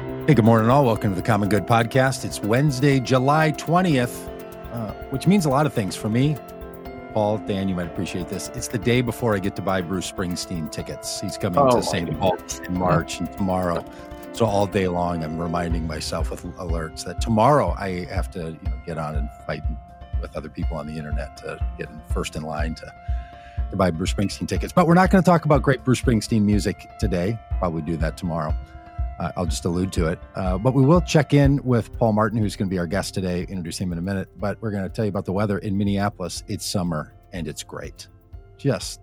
Hey, good morning, all. Welcome to the Common Good Podcast. It's Wednesday, July 20th, uh, which means a lot of things for me. Paul, Dan, you might appreciate this. It's the day before I get to buy Bruce Springsteen tickets. He's coming Oh, to St. Paul in March and tomorrow. So all day long, I'm reminding myself with alerts that tomorrow I have to you know, get on and fight with other people on the internet to get in first in line to, to buy Bruce Springsteen tickets. But we're not going to talk about great Bruce Springsteen music today. Probably do that tomorrow. Uh, I'll just allude to it. Uh, but we will check in with Paul Martin, who's going to be our guest today. Introduce him in a minute. But we're going to tell you about the weather in Minneapolis. It's summer and it's great. Just,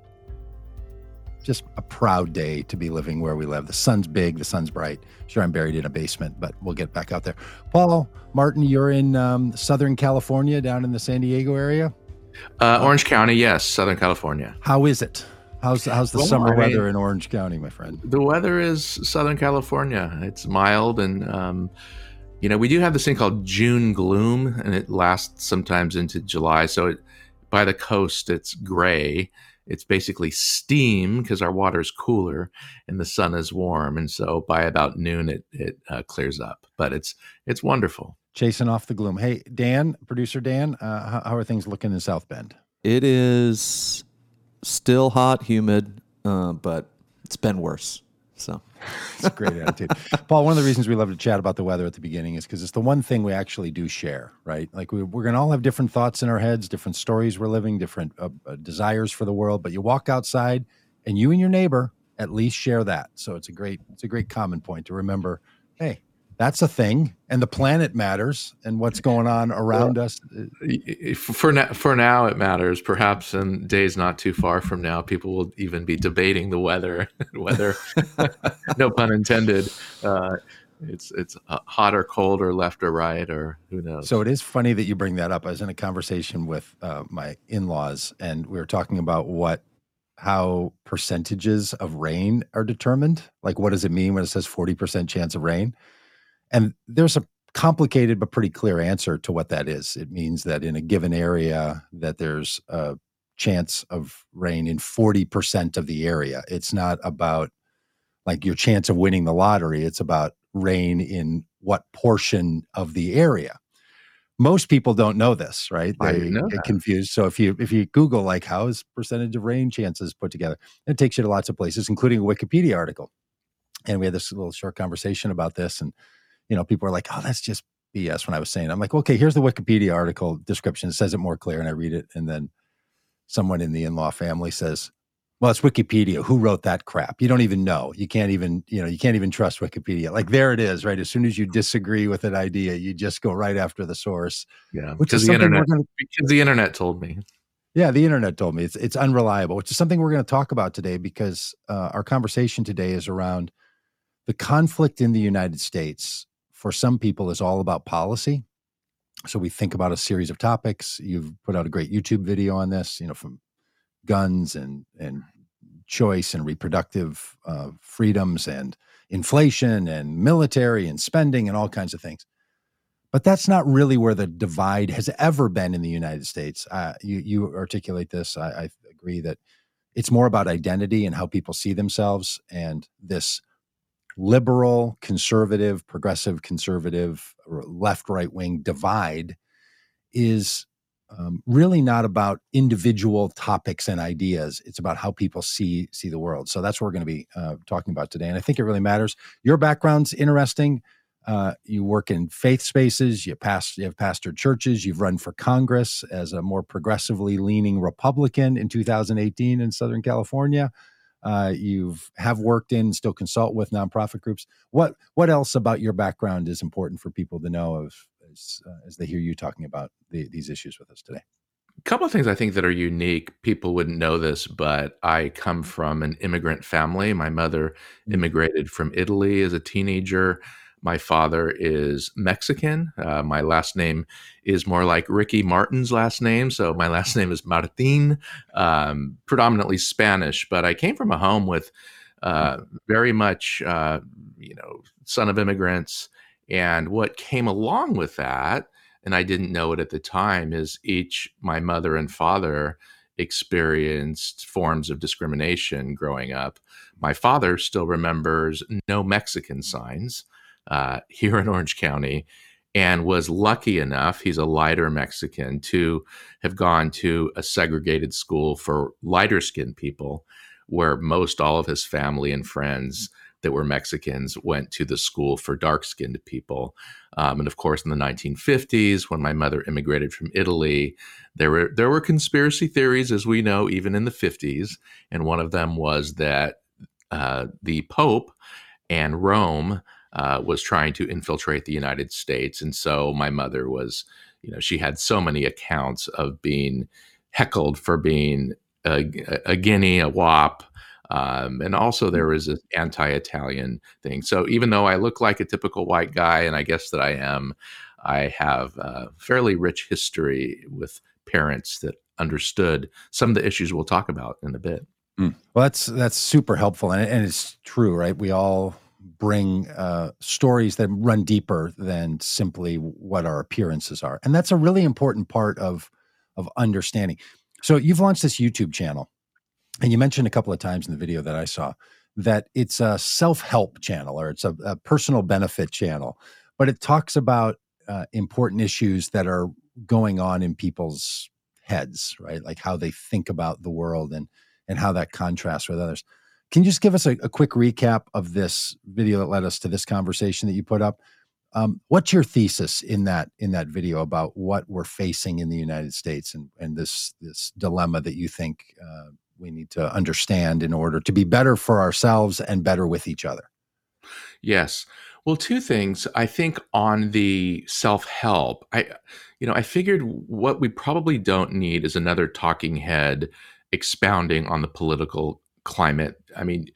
just a proud day to be living where we live. The sun's big, the sun's bright. Sure, I'm buried in a basement, but we'll get back out there. Paul Martin, you're in um, Southern California, down in the San Diego area. Uh, Orange County, yes, Southern California. How is it? How's how's the Well, summer I mean- weather in Orange County, my friend? The weather is Southern California. It's mild, and um, you know we do have this thing called June gloom, and it lasts sometimes into July. So it, by the coast, it's gray. It's basically steam because our water is cooler and the sun is warm, and so by about noon it it uh, clears up. But it's it's wonderful. Chasing off the gloom. Hey, Dan, producer Dan, uh, how, how are things looking in South Bend? It is still hot, humid, uh, but it's been worse. So It's a great attitude. Paul, one of the reasons we love to chat about the weather at the beginning is because it's the one thing we actually do share, right? Like we, we're going to all have different thoughts in our heads, different stories we're living, different uh, uh, desires for the world. But you walk outside and you and your neighbor at least share that. So it's a great, it's a great common point to remember. Hey, that's a thing, and the planet matters, and what's going on around us. uh, For now, for now, it matters. Perhaps in days not too far from now, people will even be debating the weather. whether, no pun intended, uh, it's it's uh, hot or cold or left or right or who knows. So it is funny that you bring that up. I was in a conversation with uh, my in-laws, and we were talking about what, how percentages of rain are determined. Like, what does it mean when it says forty percent chance of rain? And there's a complicated but pretty clear answer to what that is. It means that in a given area, that there's a chance of rain in forty percent of the area. It's not about like your chance of winning the lottery. It's about rain in what portion of the area. Most people don't know this, right? They didn't know get confused. So if you if you Google like how is percentage of rain chances put together, it takes you to lots of places, including a Wikipedia article. And we had this little short conversation about this, and you know, people are like, "Oh, that's just BS." When I was saying, it. I'm like, "Okay, here's the Wikipedia article description. It says it more clear." And I read it, and then someone in the in-law family says, "Well, it's Wikipedia. Who wrote that crap? You don't even know. You can't even, you know, you can't even trust Wikipedia. Like there it is, right? As soon as you disagree with an idea, you just go right after the source, yeah, which is the internet to because the internet told me. yeah, the internet told me it's it's unreliable, which is something we're going to talk about today because uh, our conversation today is around the conflict in the United States. For some people, is all about policy. So we think about a series of topics. You've put out a great YouTube video on this, you know, from guns and and choice and reproductive uh, freedoms and inflation and military and spending and all kinds of things. But that's not really where the divide has ever been in the United States. Uh, you you articulate this. I, I agree that it's more about identity and how people see themselves, and this liberal, conservative, progressive, conservative, left right wing divide is um, really not about individual topics and ideas. It's about how people see see the world. So that's what we're going to be uh, talking about today, and I think it really matters. Your background's interesting. Uh, you work in faith spaces. You pass. You have pastored churches. You've run for Congress as a more progressively leaning Republican in 2018 in Southern California. Uh, you've have worked in, still consult with nonprofit groups. What what else about your background is important for people to know of as, uh, as they hear you talking about the, these issues with us today? A couple of things I think that are unique. People wouldn't know this, but I come from an immigrant family. My mother immigrated from Italy as a teenager. My father is Mexican. Uh, my last name is more like Ricky Martin's last name. So my last name is Martin, um, predominantly Spanish. But I came from a home with uh, very much, uh, you know, son of immigrants. And what came along with that, and I didn't know it at the time, is each, my mother and father, experienced forms of discrimination growing up. My father still remembers no Mexican signs. Uh, here in Orange County and was lucky enough, he's a lighter Mexican, to have gone to a segregated school for lighter skinned people, where most all of his family and friends that were Mexicans went to the school for dark skinned people. Um, and of course, in the 1950s, when my mother immigrated from Italy, there were there were conspiracy theories, as we know, even in the 50s. And one of them was that uh, the Pope and Rome uh, was trying to infiltrate the United States. And so my mother was, you know, she had so many accounts of being heckled for being a, a guinea, a wop. Um, and also there was this anti-Italian thing. So even though I look like a typical white guy, and I guess that I am, I have a fairly rich history with parents that understood some of the issues we'll talk about in a bit. Mm. Well, that's that's super helpful, and, and it's true, right? We all bring uh, stories that run deeper than simply what our appearances are, and that's a really important part of of understanding. So, you've launched this YouTube channel, and you mentioned a couple of times in the video that I saw that it's a self help channel or it's a, a, personal benefit channel, but it talks about uh, important issues that are going on in people's heads, right? Like how they think about the world and and how that contrasts with others. Can you just give us a, a quick recap of this video that led us to this conversation that you put up? Um, what's your thesis in that in that video about what we're facing in the United States and and this this dilemma that you think uh, we need to understand in order to be better for ourselves and better with each other? Yes. Well, two things. I think on the self help, I, you know, I figured what we probably don't need is another talking head expounding on the political climate. I mean,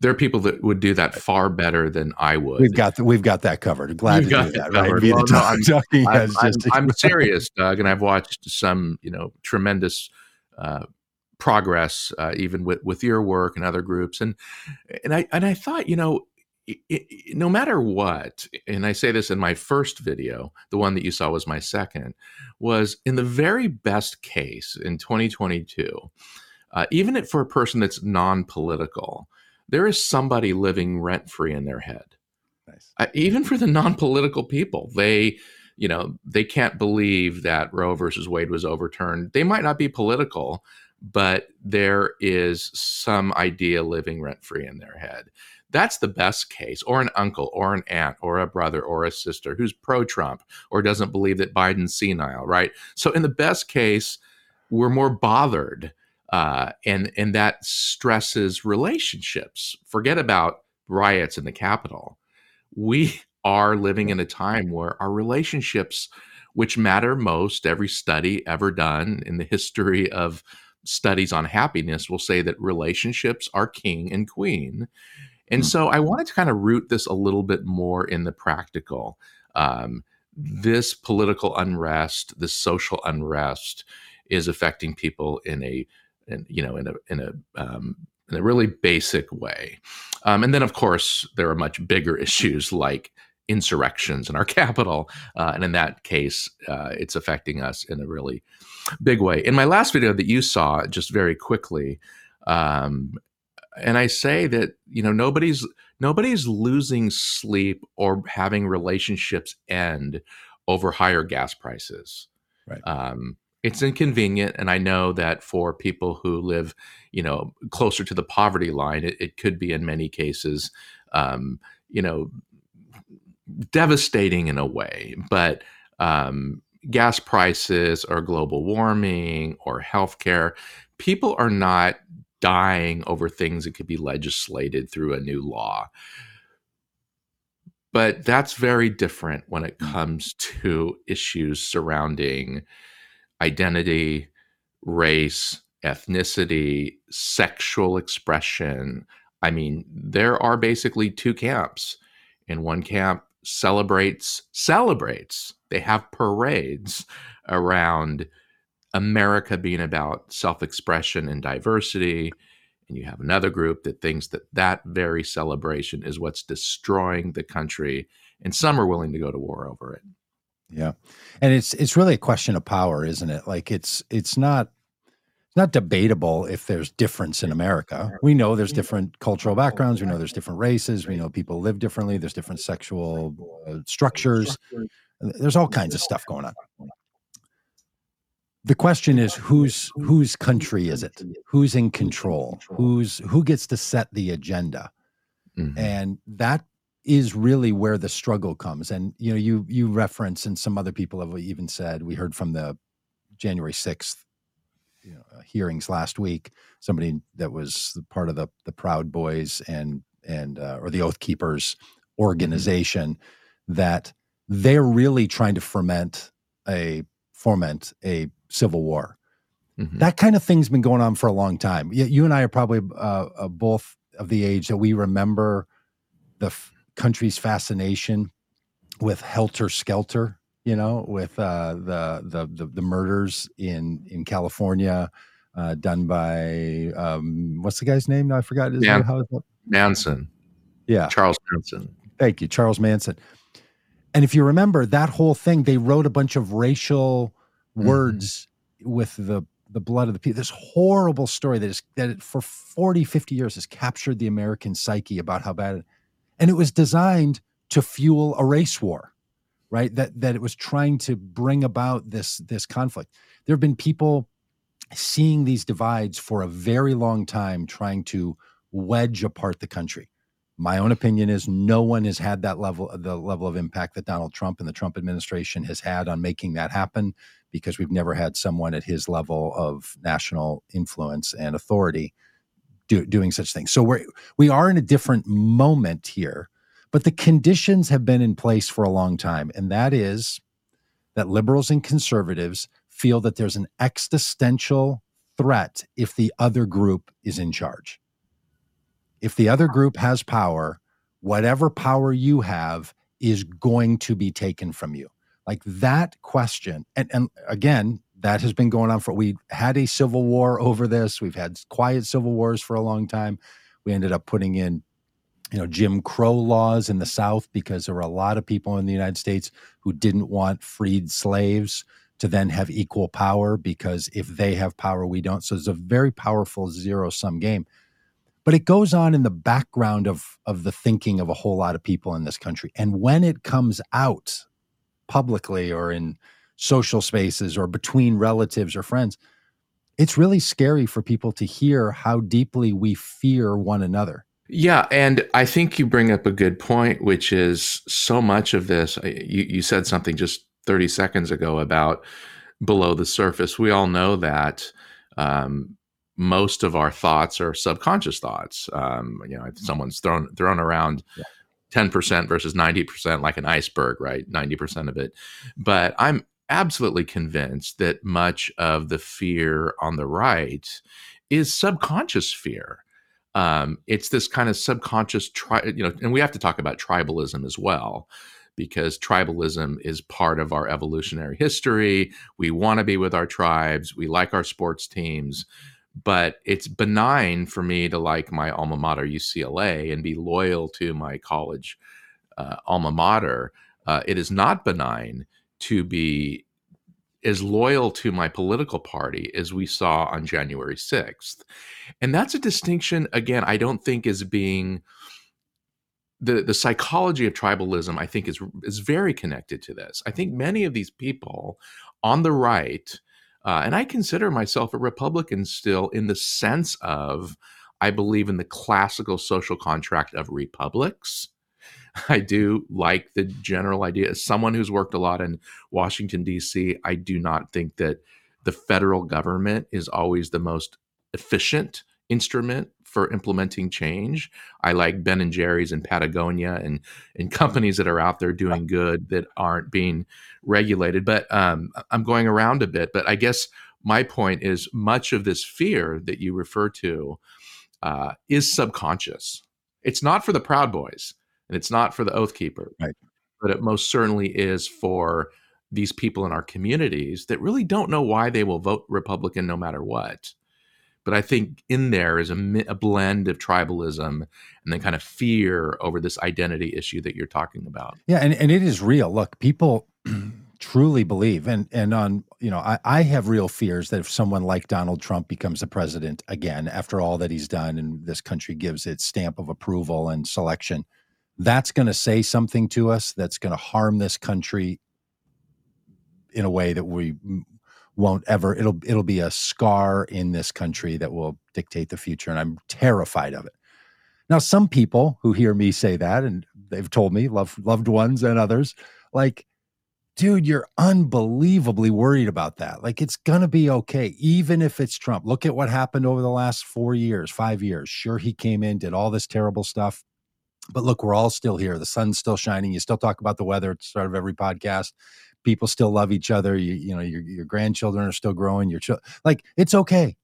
there are people that would do that far better than I would. We've got the, we've got that covered. Glad You've to do that. Right? Be well, no, I'm, I'm, I'm, I'm, serious, Doug, and I've watched some, you know, tremendous uh, progress, uh, even with with your work and other groups, and and I and I thought, you know, it, it, no matter what, and I say this in my first video, the one that you saw was my second, was in the very best case in 2022, uh, even if for a person that's non political, there is somebody living rent free in their head. Nice. Uh, even for the non political people, they, you know, they can't believe that Roe versus Wade was overturned. They might not be political, but there is some idea living rent free in their head. That's the best case, or an uncle, or an aunt, or a brother, or a sister who's pro Trump or doesn't believe that Biden's senile, right? So, in the best case, we're more bothered. Uh, and and that stresses relationships. Forget about riots in the Capitol. We are living in a time where our relationships, which matter most, every study ever done in the history of studies on happiness will say that relationships are king and queen. And mm-hmm. so I wanted to kind of root this a little bit more in the practical. Um, this political unrest, this social unrest, is affecting people in a, in, you know, in a in a um, in a really basic way. Um, and then, of course, there are much bigger issues like insurrections in our capital, uh, and in that case, uh, it's affecting us in a really big way. In my last video that you saw, just very quickly, um, and I say that you know nobody's nobody's losing sleep or having relationships end over higher gas prices. Right. Um, it's inconvenient, and I know that for people who live, you know, closer to the poverty line, it, it could be in many cases, um, you know, devastating in a way. But um, gas prices or global warming or healthcare, people are not dying over things that could be legislated through a new law. But that's very different when it mm. comes to issues surrounding identity, race, ethnicity, sexual expression. I mean, there are basically two camps. In one camp celebrates celebrates. They have parades around America being about self expression and diversity. And you have another group that thinks that that very celebration is what's destroying the country. And some are willing to go to war over it. Yeah. And it's it's really a question of power, isn't it? Like it's it's not not debatable if there's difference in America. We know there's different cultural backgrounds. We know there's different races. We know people live differently. There's different sexual uh, structures. There's all kinds of stuff going on. The question is whose whose country is it? Who's in control? Who's who gets to set the agenda? Mm-hmm. And that is really where the struggle comes. And you know, you you reference and some other people have even said we heard from the January 6th you know, uh, hearings last week. Somebody that was part of the the Proud Boys and and uh, or the Oath Keepers mm-hmm. organization that they're really trying to ferment a foment a civil war. Mm-hmm. That kind of thing's been going on for a long time. You, you and I are probably uh, uh, both of the age that we remember the country's fascination with helter skelter you know, with uh, the, the, the the murders in in California uh, done by um, what's the guy's name? No, I forgot his Man- name. How is that? Manson. Yeah, Charles Manson. Thank you, Charles Manson. And if you remember that whole thing, they wrote a bunch of racial mm-hmm. words with the the blood of the people. This horrible story that is that for 40, 50 years has captured the American psyche about how bad it, and it was designed to fuel a race war right? That that it was trying to bring about this this conflict. There have been people seeing these divides for a very long time, trying to wedge apart the country. My own opinion is no one has had that level the level of impact that Donald Trump and the Trump administration has had on making that happen because we've never had someone at his level of national influence and authority do, doing such things. So we're we are in a different moment here but the conditions have been in place for a long time, and that is that liberals and conservatives feel that there's an existential threat if the other group is in charge. If the other group has power, whatever power you have is going to be taken from you. Like that question, and, and again, that has been going on for we had a civil war over this. We've had quiet civil wars for a long time. We ended up putting in you know Jim Crow laws in the South because there were a lot of people in the United States who didn't want freed slaves to then have equal power because if they have power, we don't. So it's a very powerful zero sum game. But it goes on in the background of of the thinking of a whole lot of people in this country. And when it comes out publicly or in social spaces or between relatives or friends, it's really scary for people to hear how deeply we fear one another yeah, and I think you bring up a good point, which is so much of this. You, you said something just 30 seconds ago about below the surface. We all know that um, most of our thoughts are subconscious thoughts. Um, you know, someone's thrown thrown around yeah. 10% versus 90% like an iceberg, right? 90% of it. But I'm absolutely convinced that much of the fear on the right is subconscious fear. Um, it's this kind of subconscious tri- you know and we have to talk about tribalism as well because tribalism is part of our evolutionary history. We want to be with our tribes. We like our sports teams. But it's benign for me to like my alma mater ucla and be loyal to my college uh, alma mater. Uh, it is not benign to be as loyal to my political party as we saw on January 6th. And that's a distinction, again, I don't think is being the, the psychology of tribalism, I think, is is very connected to this. I think many of these people on the right, uh, and I consider myself a Republican still in the sense of I believe in the classical social contract of republics I do like the general idea. As someone who's worked a lot in Washington, D.C., I do not think that the federal government is always the most efficient instrument for implementing change. I like Ben and Jerry's and Patagonia and and companies that are out there doing good that aren't being regulated. But um, I'm going around a bit. But I guess my point is much of this fear that you refer to uh, is subconscious. It's not for the Proud Boys and it's not for the oath keeper right. but it most certainly is for these people in our communities that really don't know why they will vote republican no matter what. But i think in there is a, a blend of tribalism and then kind of fear over this identity issue that you're talking about. Yeah and, and it is real. Look people truly believe and and on you know I, I have real fears that if someone like donald trump becomes the president again after all that he's done and this country gives its stamp of approval and selection that's going to say something to us that's going to harm this country in a way that we won't ever it'll it'll be a scar in this country that will dictate the future and i'm terrified of it. Now some people who hear me say that and they've told me love, loved ones and others like dude you're unbelievably worried about that. Like it's gonna be okay even if it's trump. Look at what happened over the last four years five years. Sure he came in did all this terrible stuff but look we're all still here the sun's still shining you still talk about the weather at the start of every podcast people still love each other. You, you know, your, your grandchildren are still growing. Your children, like it's okay.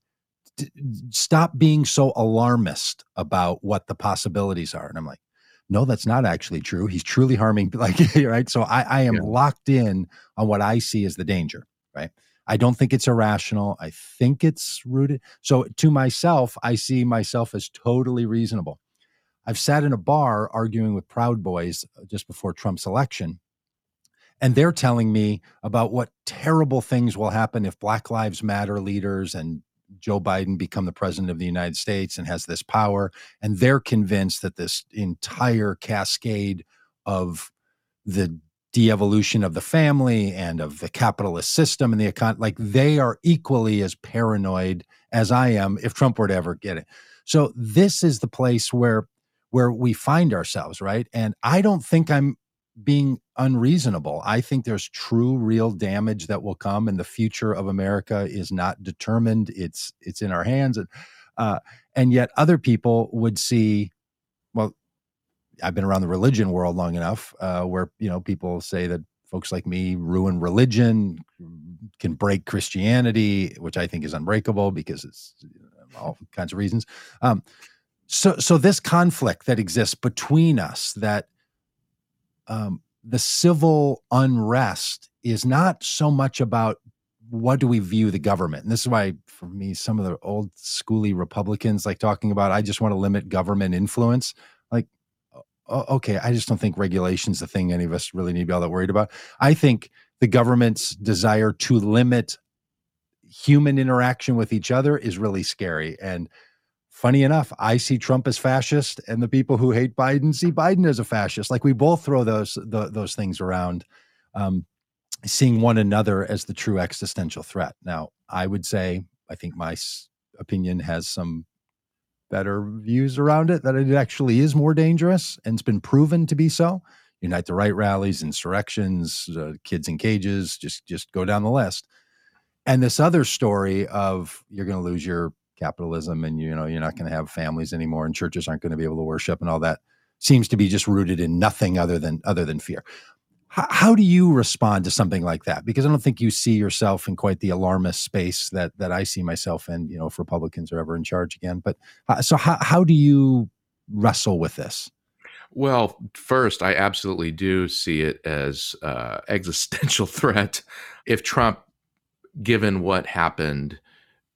D- stop being so alarmist about what the possibilities are. And I'm like, no, that's not actually true. He's truly harming, like, right. So I, I am yeah. locked in on what I see as the danger, right? I don't think it's irrational. I think it's rooted. So to myself, I see myself as totally reasonable. I've sat in a bar arguing with Proud Boys uh, just before Trump's election and they're telling me about what terrible things will happen if Black Lives Matter leaders and Joe Biden become the president of the United States and has this power. And they're convinced that this entire cascade of the de-evolution of the family and of the capitalist system and the econ like they are equally as paranoid as I am if Trump were to ever get it. So this is the place where where we find ourselves, right? And I don't think I'm being unreasonable. I think there's true real damage that will come and the future of America is not determined. It's it's in our hands and uh, and yet other people would see well I've been around the religion world long enough uh, where you know people say that folks like me ruin religion can break Christianity which I think is unbreakable because it's all kinds of reasons. Um, so so this conflict that exists between us that um, the civil unrest is not so much about what do we view the government. And this is why for me some of the old schooly republicans like talking about i just want to limit government influence. Like okay i just don't think regulation's the thing any of us really need to be all that worried about. I think the government's desire to limit human interaction with each other is really scary and funny enough, I see Trump as fascist, and the people who hate Biden see Biden as a fascist. Like we both throw those the, those things around, um, seeing one another as the true existential threat. Now, I would say I think my opinion has some better views around it that it actually is more dangerous, and it's been proven to be so. Unite the Right rallies, insurrections, uh, kids in cages, just just go down the list. And this other story of you're going to lose your capitalism and you know you're not going to have families anymore and churches aren't going to be able to worship and all that seems to be just rooted in nothing other than other than fear. How, how do you respond to something like that? Because i don't think you see yourself in quite the alarmist space that that i see myself in you know if republicans are ever in charge again but uh, so how, how do you wrestle with this? Well, first, I absolutely do see it as uh, existential threat. If Trump, given what happened,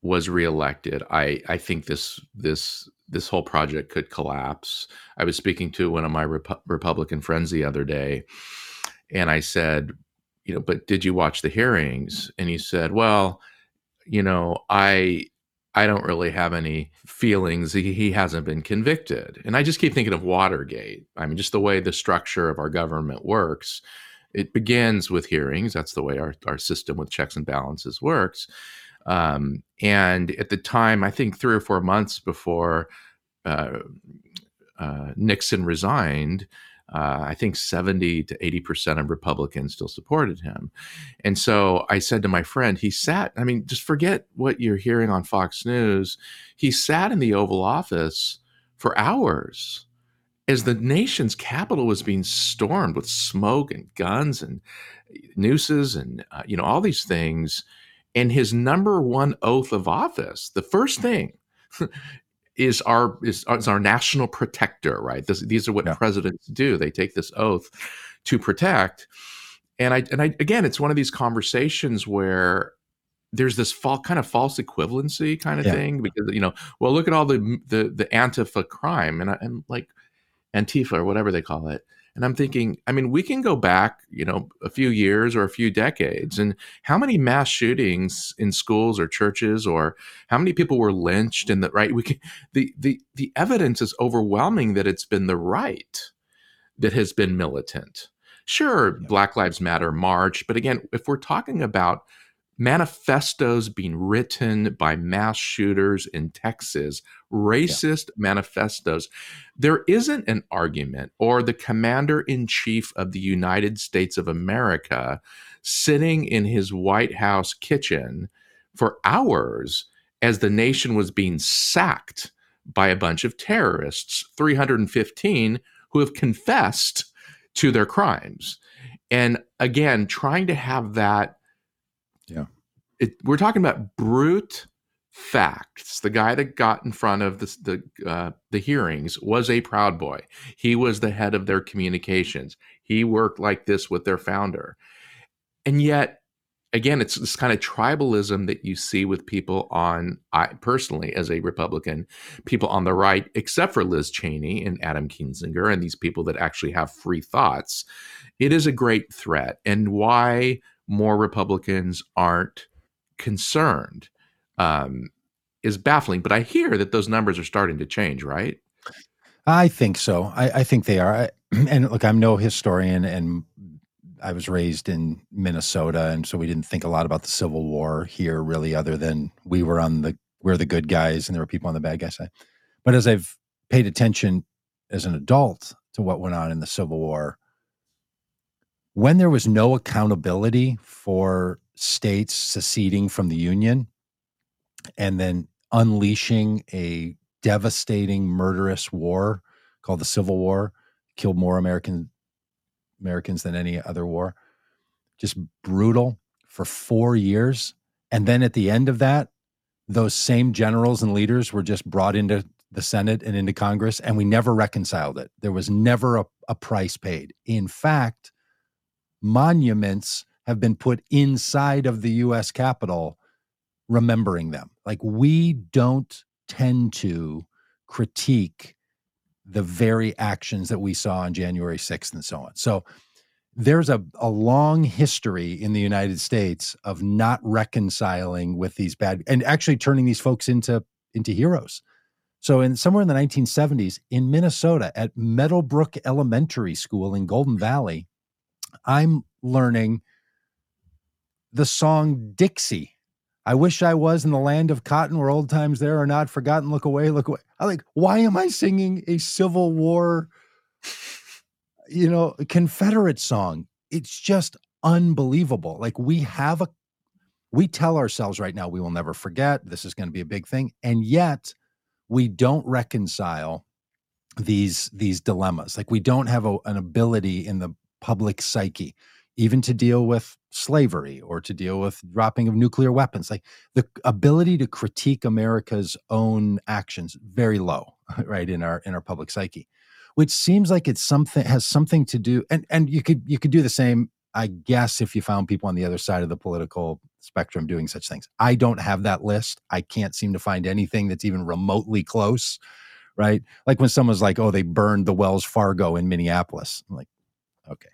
was reelected, I I think this this this whole project could collapse. I was speaking to one of my Rep- Republican friends the other day, and I said, you know, but did you watch the hearings? And he said, well, you know, I I don't really have any feelings. He, he hasn't been convicted, and I just keep thinking of Watergate. I mean, just the way the structure of our government works. It begins with hearings. That's the way our, our system with checks and balances works um, and at the time, I think three or four months before uh, uh, Nixon resigned, uh, I think 70 to 80% of Republicans still supported him. And so I said to my friend, he sat, I mean, just forget what you're hearing on Fox News. He sat in the Oval Office for hours as the nation's capital was being stormed with smoke and guns and nooses and, uh, you know, all these things and his number one oath of office, the first mm-hmm. thing is our is, is our national protector, right? This, these are what yeah. presidents do. They take this oath to protect. And I and I again, it's one of these conversations where there's this fall, kind of false equivalency kind of yeah. thing because you know, well, look at all the the the Antifa crime, and I, and like Antifa or whatever they call it. And I'm thinking, I mean, we can go back, you know, a few years or a few decades, and how many mass shootings in schools or churches, or how many people were lynched in the right? We can, the the the evidence is overwhelming that it's been the right that has been militant. Sure. Black Lives Matter march, but again, if we're talking about manifestos being written by mass shooters in Texas, racist yeah. manifestos. There isn't an argument or the commander in chief of the United States of America sitting in his White House kitchen for hours as the nation was being sacked by a bunch of terrorists, 315 who have confessed to their crimes. And again, trying to have that. It, we're talking about brute facts. The guy that got in front of the the, uh, the hearings was a proud boy. He was the head of their communications. He worked like this with their founder, and yet, again, it's this kind of tribalism that you see with people on. I personally, as a Republican, people on the right, except for Liz Cheney and Adam Kinzinger, and these people that actually have free thoughts. It is a great threat, and why more Republicans aren't concerned um, is baffling. But I hear that those numbers are starting to change, right? I think so. I, I think they are. I, and look, I'm no historian, and I was raised in Minnesota, and so we didn't think a lot about the Civil War here, really, other than we were on the we're the good guys, and there were people on the bad guy side. But as I've paid attention as an adult to what went on in the Civil War, when there was no accountability for states seceding from the Union and then unleashing a devastating, murderous war called the Civil War, killed more American Americans than any other war. Just brutal for four years. And then at the end of that, those same generals and leaders were just brought into the Senate and into Congress, and we never reconciled it. There was never a, a price paid. In fact, monuments have been put inside of the US Capitol remembering them. Like we don't tend to critique the very actions that we saw on January 6th and so on. So there's a, a long history in the United States of not reconciling with these bad and actually turning these folks into into heroes. So in somewhere in the 1970s in Minnesota at Meadowbrook Elementary School in Golden Valley, I'm learning the song Dixie. I wish I was in the land of cotton where old times there are not forgotten. Look away, look away. I like, why am I singing a Civil War, you know, Confederate song? It's just unbelievable. Like we have a, we tell ourselves right now we will never forget. This is going to be a big thing, and yet we don't reconcile these these dilemmas. Like we don't have a, an ability in the public psyche even to deal with slavery or to deal with dropping of nuclear weapons. Like the ability to critique america's own actions very low right in our in our public psyche which seems like it's something has something to do and and you could you could do the same i guess if you found people on the other side of the political spectrum doing such things. I don't have that list. I can't seem to find anything that's even remotely close right? Like when someone's like oh they burned the wells fargo in minneapolis. I'm like okay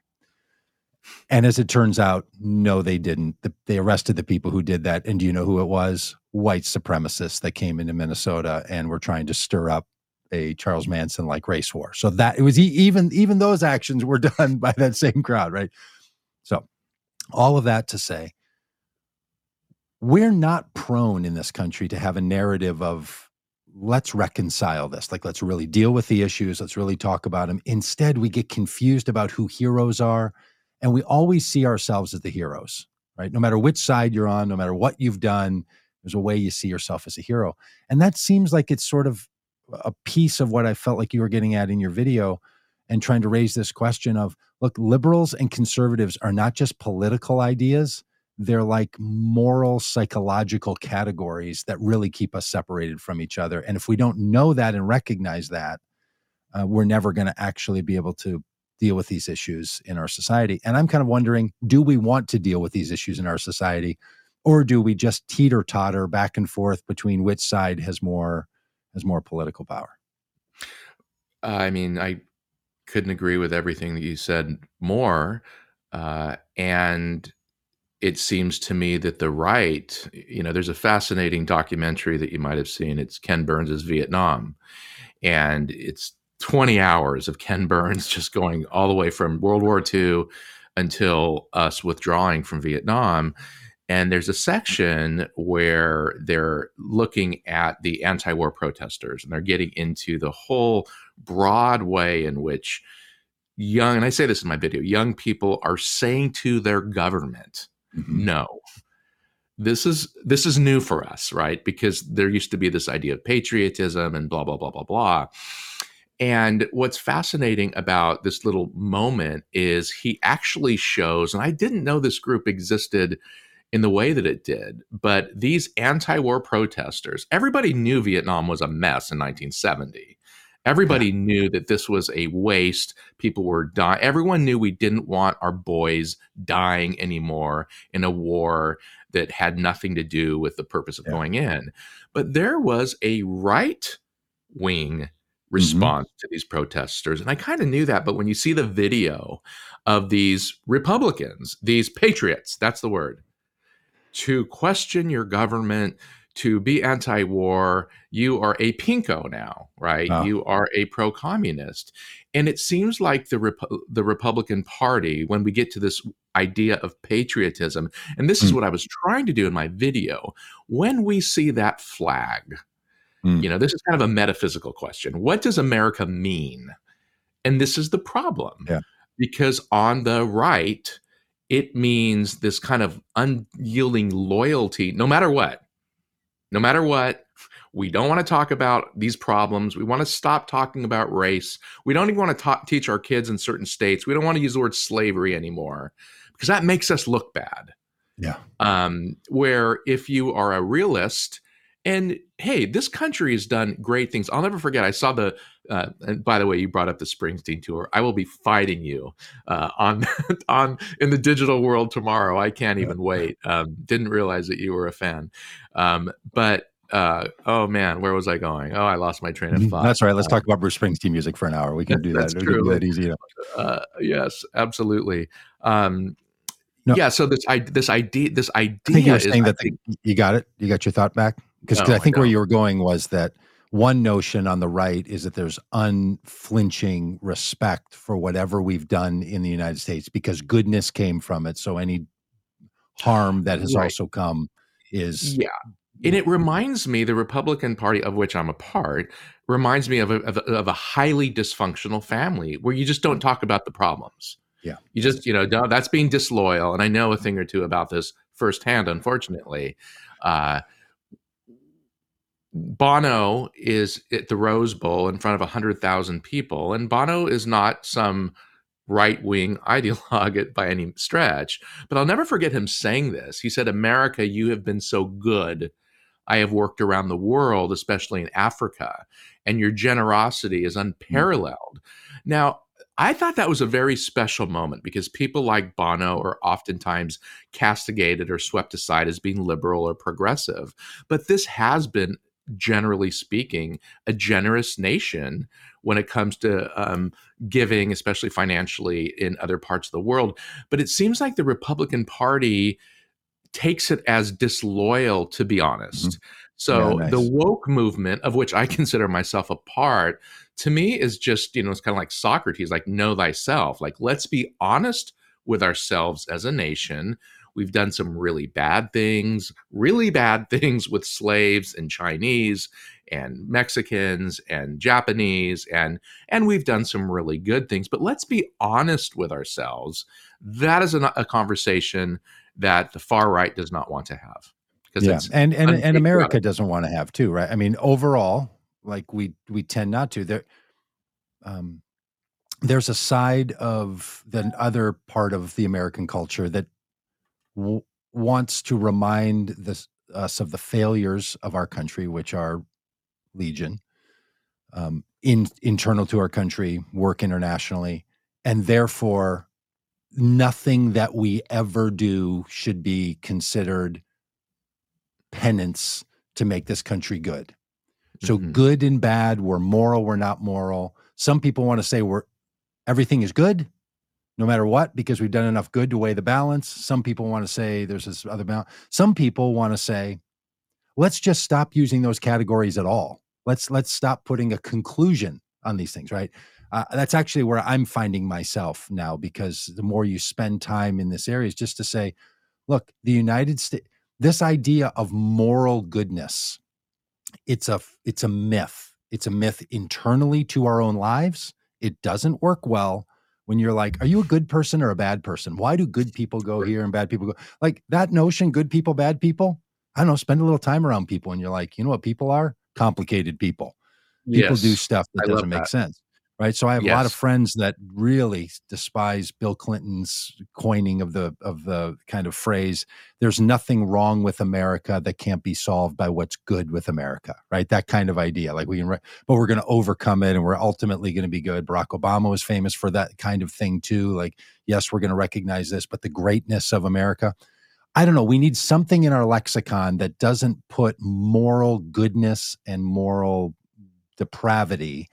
and as it turns out, no, they didn't. The, they arrested the people who did that. And do you know who it was? White supremacists that came into Minnesota and were trying to stir up a Charles Manson like race war. So that it was even even those actions were done by that same crowd, right? So all of that to say, we're not prone in this country to have a narrative of let's reconcile this. Like let's really deal with the issues. Let's really talk about them. Instead, we get confused about who heroes are and we always see ourselves as the heroes, right? No matter which side you're on, no matter what you've done, there's a way you see yourself as a hero. And that seems like it's sort of a piece of what I felt like you were getting at in your video and trying to raise this question of look, liberals and conservatives are not just political ideas, they're like moral, psychological categories that really keep us separated from each other. And if we don't know that and recognize that, uh, we're never going to actually be able to deal with these issues in our society. And I'm kind of wondering do we want to deal with these issues in our society? Or do we just teeter totter back and forth between which side has more has more political power? I mean, I couldn't agree with everything that you said more. Uh, and it seems to me that the right, you know, there's a fascinating documentary that you might have seen. It's Ken Burns's Vietnam, and it's 20 hours of Ken Burns just going all the way from World War II until us withdrawing from Vietnam. And there's a section where they're looking at the anti war protesters and they're getting into the whole broad way in which young, and I say this in my video, young people are saying to their government, mm-hmm. no. This is this is new for us, right? Because there used to be this idea of patriotism and blah blah blah blah blah. And what's fascinating about this little moment is he actually shows, and I didn't know this group existed in the way that it did. But these anti war protesters, everybody knew Vietnam was a mess in 1970. Everybody yeah. knew that this was a waste. People were dying. Everyone knew we didn't want our boys dying anymore in a war that had nothing to do with the purpose of yeah. going in. But there was a right wing. Response mm-hmm. to these protesters. And I kind of knew that. But when you see the video of these Republicans, these patriots, that's the word, to question your government, to be anti war, you are a pinko now, right? Oh. You are a pro communist. And it seems like the, Rep- the Republican Party, when we get to this idea of patriotism, and this mm. is what I was trying to do in my video, when we see that flag, mm. you know, this is kind of a metaphysical question. What does America mean? And this is the problem. Yeah. Because on the right, it means this kind of unyielding loyalty no matter what. No matter what, we don't want to talk about these problems. We want to stop talking about race. We don't even want to ta- teach our kids in certain states. We don't want to use the word slavery anymore because that makes us look bad. Yeah. Um, where if you are a realist, and hey, this country has done great things. I'll never forget. I saw the. Uh, and by the way, you brought up the Springsteen tour. I will be fighting you uh, on on in the digital world tomorrow. I can't even wait. Um, didn't realize that you were a fan, um, but uh, oh man, where was I going? Oh, I lost my train of mm-hmm. thought. That's right. Let's talk about Bruce Springsteen music for an hour. We can do that. We can do that easy. Uh, yes, absolutely. Um, no. Yeah. So this I, this idea this idea. I think you were saying is, that the, you got it. You got your thought back because oh, I think I where you were going was that one notion on the right is that there's unflinching respect for whatever we've done in the United States because goodness came from it. So any harm that has right. also come is yeah. And it reminds me, the Republican Party, of which I'm a part, reminds me of a, of a, of a highly dysfunctional family where you just don't talk about the problems. Yeah. You just, you know, that's being disloyal. And I know a thing or two about this firsthand, unfortunately. Uh, Bono is at the Rose Bowl in front of 100,000 people, and Bono is not some right wing ideologue by any stretch. But I'll never forget him saying this. He said, America, you have been so good. I have worked around the world, especially in Africa, and your generosity is unparalleled. Mm-hmm. Now, I thought that was a very special moment because people like Bono are oftentimes castigated or swept aside as being liberal or progressive. But this has been generally speaking, a generous nation when it comes to um, giving, especially financially in other parts of the world. But it seems like the Republican Party takes it as disloyal, to be honest. Mm-hmm. So yeah, nice. the woke movement, of which I consider myself a part, to me is just, you know, it's kind of like Socrates, like know thyself. Like, let's be honest with ourselves as a nation. We've done some really bad things, really bad things with slaves and Chinese and Mexicans and Japanese and and we've done some really good things, but let's be honest with ourselves. That is a, a conversation that the far right does not want to have. Because yeah. and and, and America doesn't want to have too, right? I mean, overall, like we we tend not to. There um there's a side of the other part of the American culture that w- wants to remind this, us of the failures of our country, which are legion, um, in internal to our country, work internationally, and therefore nothing that we ever do should be considered penance to make this country good. So mm-hmm. good and bad, we're moral, we're not moral. Some people want to say we're everything is good no matter what because we've done enough good to weigh the balance. Some people want to say there's this other balance. Some people want to say, let's just stop using those categories at all. Let's let's stop putting a conclusion on these things, right? Uh, that's actually where I'm finding myself now because the more you spend time in this area is just to say, look, the United States, this idea of moral goodness, it's a it's a myth. It's a myth internally to our own lives. It doesn't work well when you're like, are you a good person or a bad person? Why do good people go here and bad people go? Like that notion, good people, bad people. I don't know. Spend a little time around people, and you're like, you know what people are? Complicated people. People yes, do stuff that I doesn't make that. sense right? So i have yes. a lot of friends that really despise bill clinton's coining of the of the kind of phrase there's nothing wrong with america that can't be solved by what's good with america right? That kind of idea. Like we can but we're going to overcome it and we're ultimately going to be good. Barack obama was famous for that kind of thing too. Like yes we're going to recognize this but the greatness of america. I don't know. We need something in our lexicon that doesn't put moral goodness and moral depravity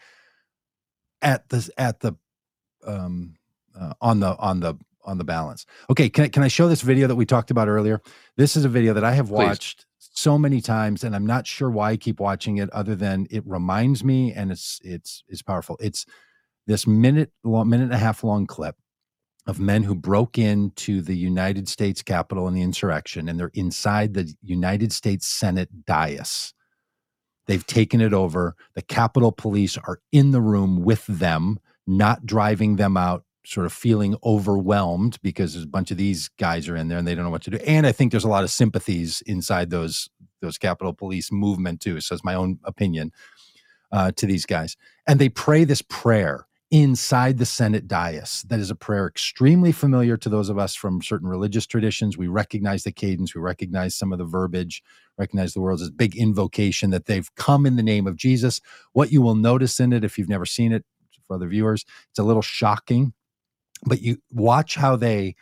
at the at the um uh, on the on the on the balance. Okay, can I, can I show this video that we talked about earlier? This is a video that I have watched Please. so many times, and I'm not sure why I keep watching it, other than it reminds me, and it's it's it's powerful. It's this minute long, minute and a half long clip of men who broke into the United States Capitol in the insurrection, and they're inside the United States Senate dais. They've taken it over. The Capitol Police are in the room with them, not driving them out, sort of feeling overwhelmed because there's a bunch of these guys are in there and they don't know what to do. And I think there's a lot of sympathies inside those those Capitol Police movement too. So it's my own opinion uh, to these guys. And they pray this prayer inside the Senate dais. That is a prayer extremely familiar to those of us from certain religious traditions. We recognize the cadence, we recognize some of the verbiage, recognize the words as big invocation that they've come in the name of Jesus. What you will notice in it, if you've never seen it for other viewers, it's a little shocking, but you watch how they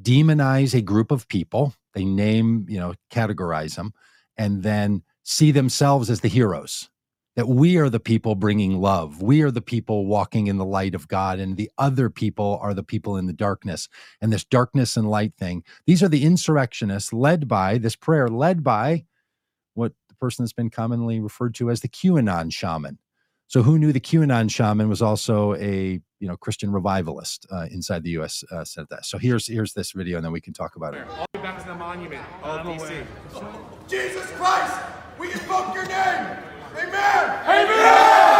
demonize a group of people, they name, you know, categorize them, and then see themselves as the heroes that we are the people bringing love. We are the people walking in the light of God, and the other people are the people in the darkness. And this darkness and light thing, these are the insurrectionists led by this prayer, led by what the person that's been commonly referred to as the QAnon shaman. So, who knew the QAnon shaman was also a you know Christian revivalist uh, inside the U.S. Uh, said that. So here's here's this video, and then we can talk about it. All the way back to the monument, all DC. Jesus Christ, we invoke your name. Amen. Amen.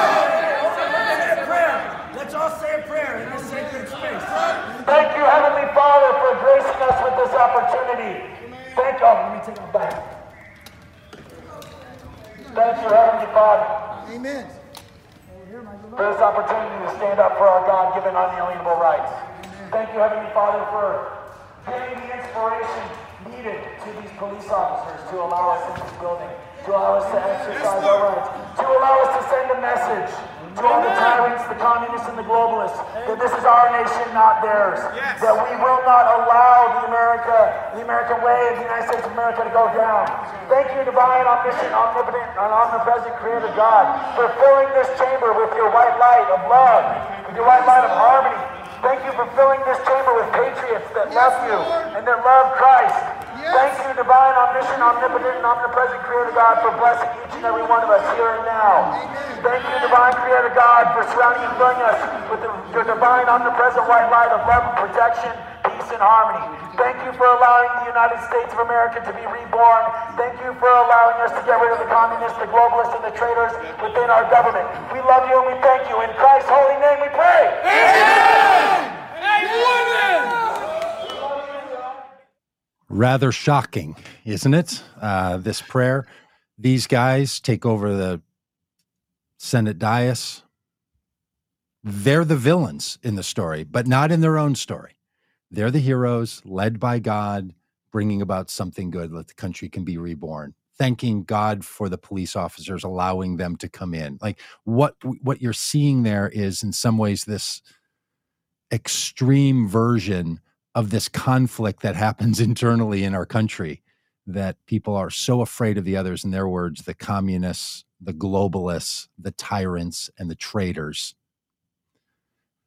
Let's all say a prayer in this sacred space. Thank you, Heavenly Father, for gracing us with this opportunity. Thank you. Oh, let me take it back. Thank you, Heavenly Father. Amen. For this opportunity to stand up for our God given unalienable rights. Thank you, Heavenly Father, for giving the inspiration needed to these police officers to allow us in this building to allow us to exercise our rights, to allow us to send a message to all the tyrants, the communists, and the globalists that this is our nation, not theirs. That we will not allow the America, the American way of the United States of America to go down. Thank you, divine, omniscient, omnipotent, and omnipresent Creator God, for filling this chamber with your white light of love, with your white light of harmony. Thank you for filling this chamber with patriots that love you and that love Christ. Thank you, divine, omniscient, omnipotent, and omnipresent Creator God, for blessing each and every one of us here and now. Thank you, divine Creator God, for surrounding and filling us with the, your divine, omnipresent white light of love and protection, peace and harmony. Thank you for allowing the United States of America to be reborn. Thank you for allowing us to get rid of the communists, the globalists, and the traitors within our government. We love you and we thank you. In Christ's holy name we pray. Amen. Amen rather shocking, isn't it? Uh, this prayer. These guys take over the Senate dais. They're the villains in the story, but not in their own story. They're the heroes led by God, bringing about something good that the country can be reborn. Thanking God for the police officers allowing them to come in. Like what what you're seeing there is in some ways this extreme version of this conflict that happens internally in our country that people are so afraid of the others in their words the communists the globalists the tyrants and the traitors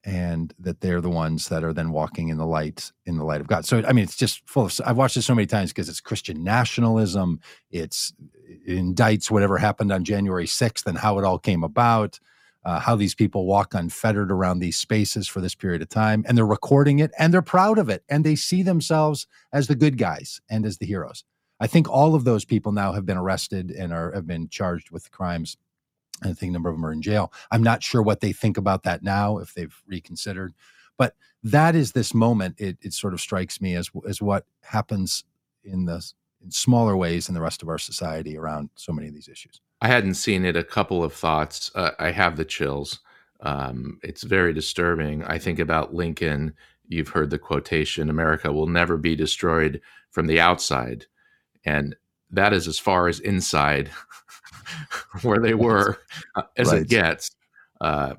and that they're the ones that are then walking in the light in the light of God. So I mean, it's just full of. I've watched it so many times because it's Christian nationalism. It's it indicts whatever happened on January sixth and how it all came about. Uh, how these people walk unfettered around these spaces for this period of time, and they're recording it, and they're proud of it, and they see themselves as the good guys and as the heroes. I think all of those people now have been arrested and are have been charged with crimes I think a number of them are in jail. I'm not sure what they think about that now, if they've reconsidered. But that is this moment. It, it sort of strikes me as as what happens in the in smaller ways in the rest of our society around so many of these issues. I hadn't seen it. A couple of thoughts. Uh, I have the chills. Um, it's very disturbing. I think about Lincoln. You've heard the quotation: "America will never be destroyed from the outside," and that is as far as inside where they were uh, as right. it gets. Uh,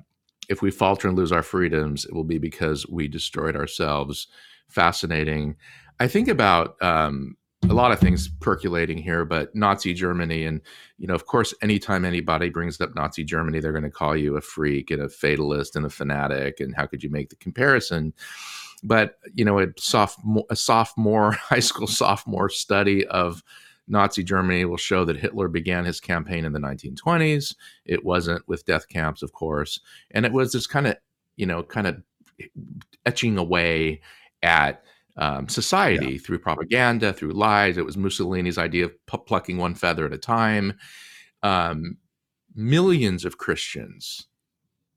if we falter and lose our freedoms, it will be because we destroyed ourselves. Fascinating. I think about um, a lot of things percolating here, but Nazi Germany, and you know, of course, anytime anybody brings up Nazi Germany, they're going to call you a freak and a fatalist and a fanatic, and how could you make the comparison? But you know, a sophomore, a sophomore high school sophomore study of Nazi Germany will show that Hitler began his campaign in the 1920s. It wasn't with death camps, of course, and it was this kind of, you know, kind of eh, etching away at um, society yeah. through propaganda, through lies. It was Mussolini's idea of p- plucking one feather at a time. Um, millions of Christians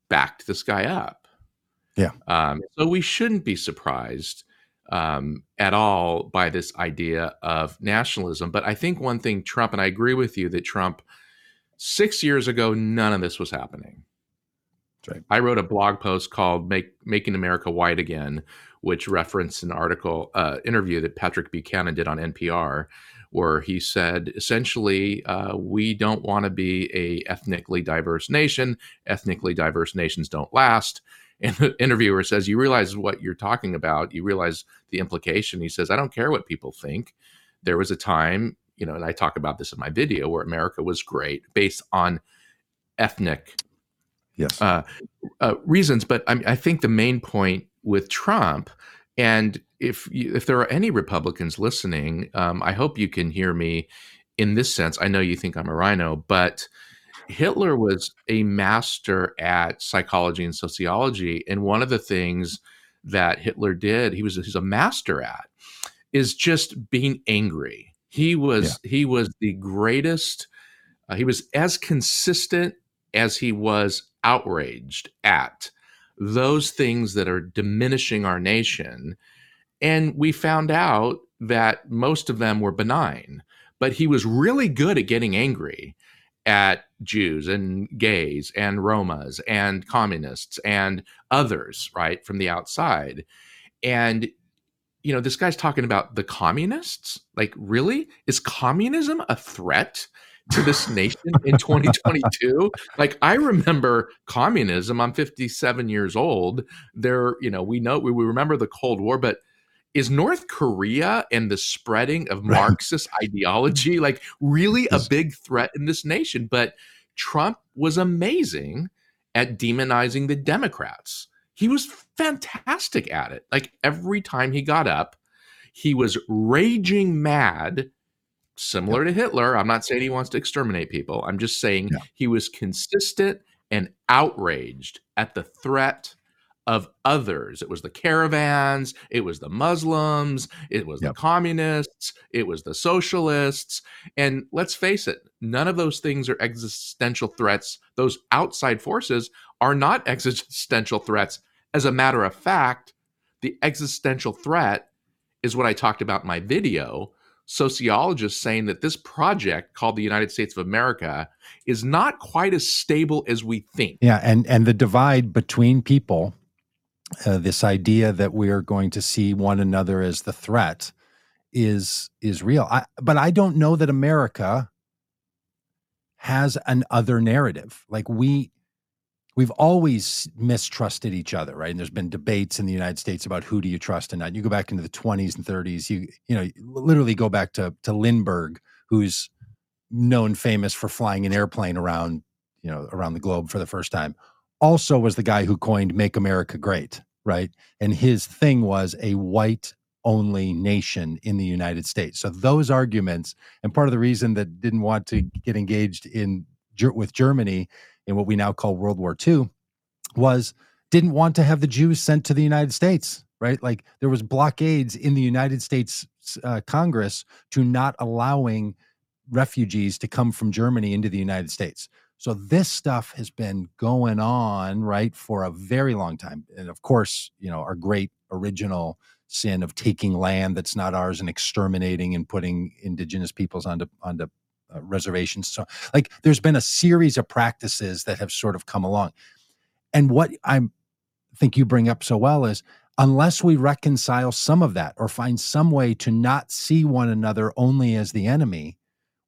backed this guy up. Yeah. Um, so we shouldn't be surprised um, at all by this idea of nationalism. But I think one thing Trump, and I agree with you that Trump, six years ago, none of this was happening. Right. I wrote a blog post called "Make Making America White Again," which referenced an article uh, interview that Patrick Buchanan did on NPR, where he said essentially, uh, "We don't want to be a ethnically diverse nation. Ethnically diverse nations don't last." And the interviewer says, You realize what you're talking about. You realize the implication. He says, I don't care what people think. There was a time, you know, and I talk about this in my video where America was great based on ethnic yes. uh, uh, reasons. But I, I think the main point with Trump, and if you, if there are any Republicans listening, um, I hope you can hear me in this sense. I know you think I'm a RINO, but Hitler was a master at psychology and sociology. And one of the things that Hitler did, he was he's a master at, is just being angry. He was yeah. he was the greatest. Uh, he was as consistent as he was outraged at those things that are diminishing our nation. And we found out that most of them were benign, but he was really good at getting angry at Jews and gays and Romas and communists and others, right, from the outside. And, you know, this guy's talking about the communists. Like, really? Is communism a threat? To this nation in 2022 like i remember communism i'm 57 years old there you know we know we, we remember the cold war but is North Korea and the spreading of Marxist ideology like really a big threat in this nation? But Trump was amazing at demonizing the Democrats. He was fantastic at it. Like every time he got up, he was raging mad, similar to Hitler. I'm not saying he wants to exterminate people. I'm just saying yeah. he was consistent and outraged at the threat of others. It was the caravans, it was the Muslims, it was yep. the communists, it was the socialists. And let's face it, none of those things are existential threats. Those outside forces are not existential threats. As a matter of fact, the existential threat is what I talked about in my video. Sociologists saying that this project called the United States of America is not quite as stable as we think. Yeah, and and the divide between people uh, this idea that we are going to see one another as the threat is is real. I, but I don't know that America has an other narrative. Like we we've always mistrusted each other, right? And there's been debates in the United States about who do you trust and not. You go back into the 20s and 30s, you you know, literally go back to to Lindbergh, who's known famous for flying an airplane around, you know, around the globe for the first time also was the guy who coined Make America Great, right? And his thing was a white only nation in the United States. So those arguments, and part of the reason that didn't want to get engaged in with Germany in what we now call World War II, was didn't want to have the Jews sent to the United States. Right, like there was blockades in the United States uh, Congress to not allowing refugees to come from Germany into the United States. So this stuff has been going on, right, for a very long time. And of course, you know, our great original sin of taking land that's not ours and exterminating and putting indigenous peoples onto onto uh, reservations. So, like, there's been a series of practices that have sort of come along. And what I think you bring up so well is unless we reconcile some of that or find some way to not see one another only as the enemy,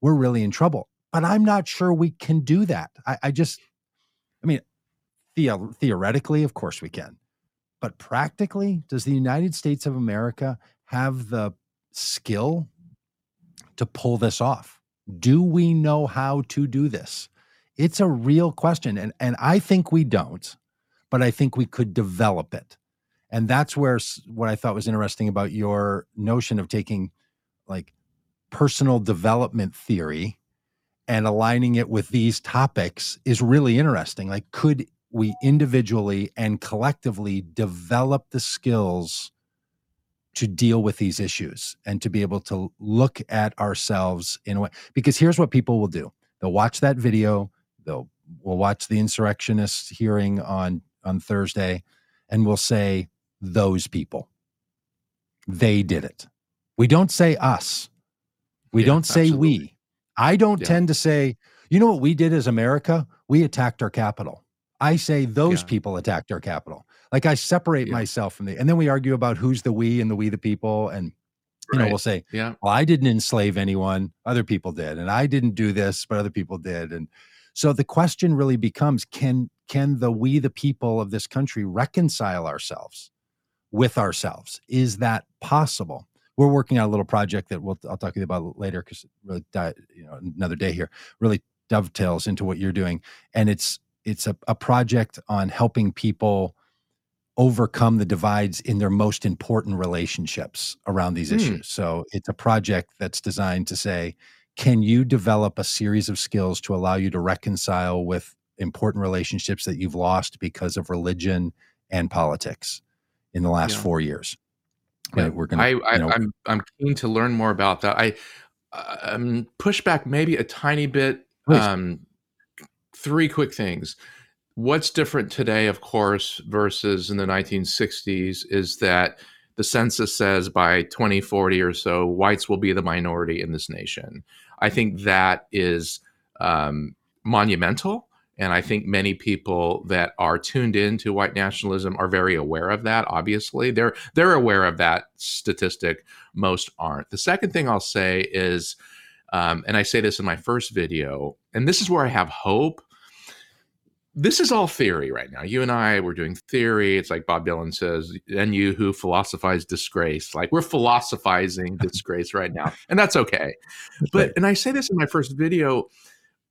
we're really in trouble. But I'm not sure we can do that. I, I just, I mean, the, theoretically, of course we can. But practically, does the United States of America have the skill to pull this off? Do we know how to do this? It's a real question. And, and I think we don't, but I think we could develop it. And that's where what I thought was interesting about your notion of taking like personal development theory and aligning it with these topics is really interesting. Like, could we individually and collectively develop the skills to deal with these issues and to be able to look at ourselves in a way because here's what people will do they'll watch that video they'll will watch the insurrectionist hearing on on thursday and we'll say those people they did it we don't say us we yeah, don't say absolutely. we i don't yeah. tend to say you know what we did as america we attacked our Capitol I say those yeah. people attacked our Capitol. Like I separate yeah. myself from the, and then we argue about who's the we and the we the people. And, you right. know, we'll say, yeah, well, I didn't enslave anyone. Other people did. And I didn't do this, but other people did. And so the question really becomes, can, can the we the people of this country reconcile ourselves with ourselves? Is that possible? We're working on a little project that we'll, I'll talk to you about later because really, you know, another day here really dovetails into what you're doing. And it's, it's a, a project on helping people overcome the divides in their most important relationships around these mm. issues. So it's a project that's designed to say, can you develop a series of skills to allow you to reconcile with important relationships that you've lost because of religion and politics in the last yeah. four years? Right. We're gonna. I, I, you know, I'm I'm keen to learn more about that. I um, push back maybe a tiny bit. Um, three quick things. What's different today, of course, versus in the 1960s is that the census says by 2040 or so, whites will be the minority in this nation. I think that is um, monumental. And I think many people that are tuned into white nationalism are very aware of that. Obviously, they're they're aware of that statistic. Most aren't. The second thing I'll say is, um, and I say this in my first video, and this is where I have hope this is all theory right now. You and I, we're doing theory. It's like Bob Dylan says, and you who philosophize disgrace. Like we're philosophizing disgrace right now, and that's okay. But, and I say this in my first video,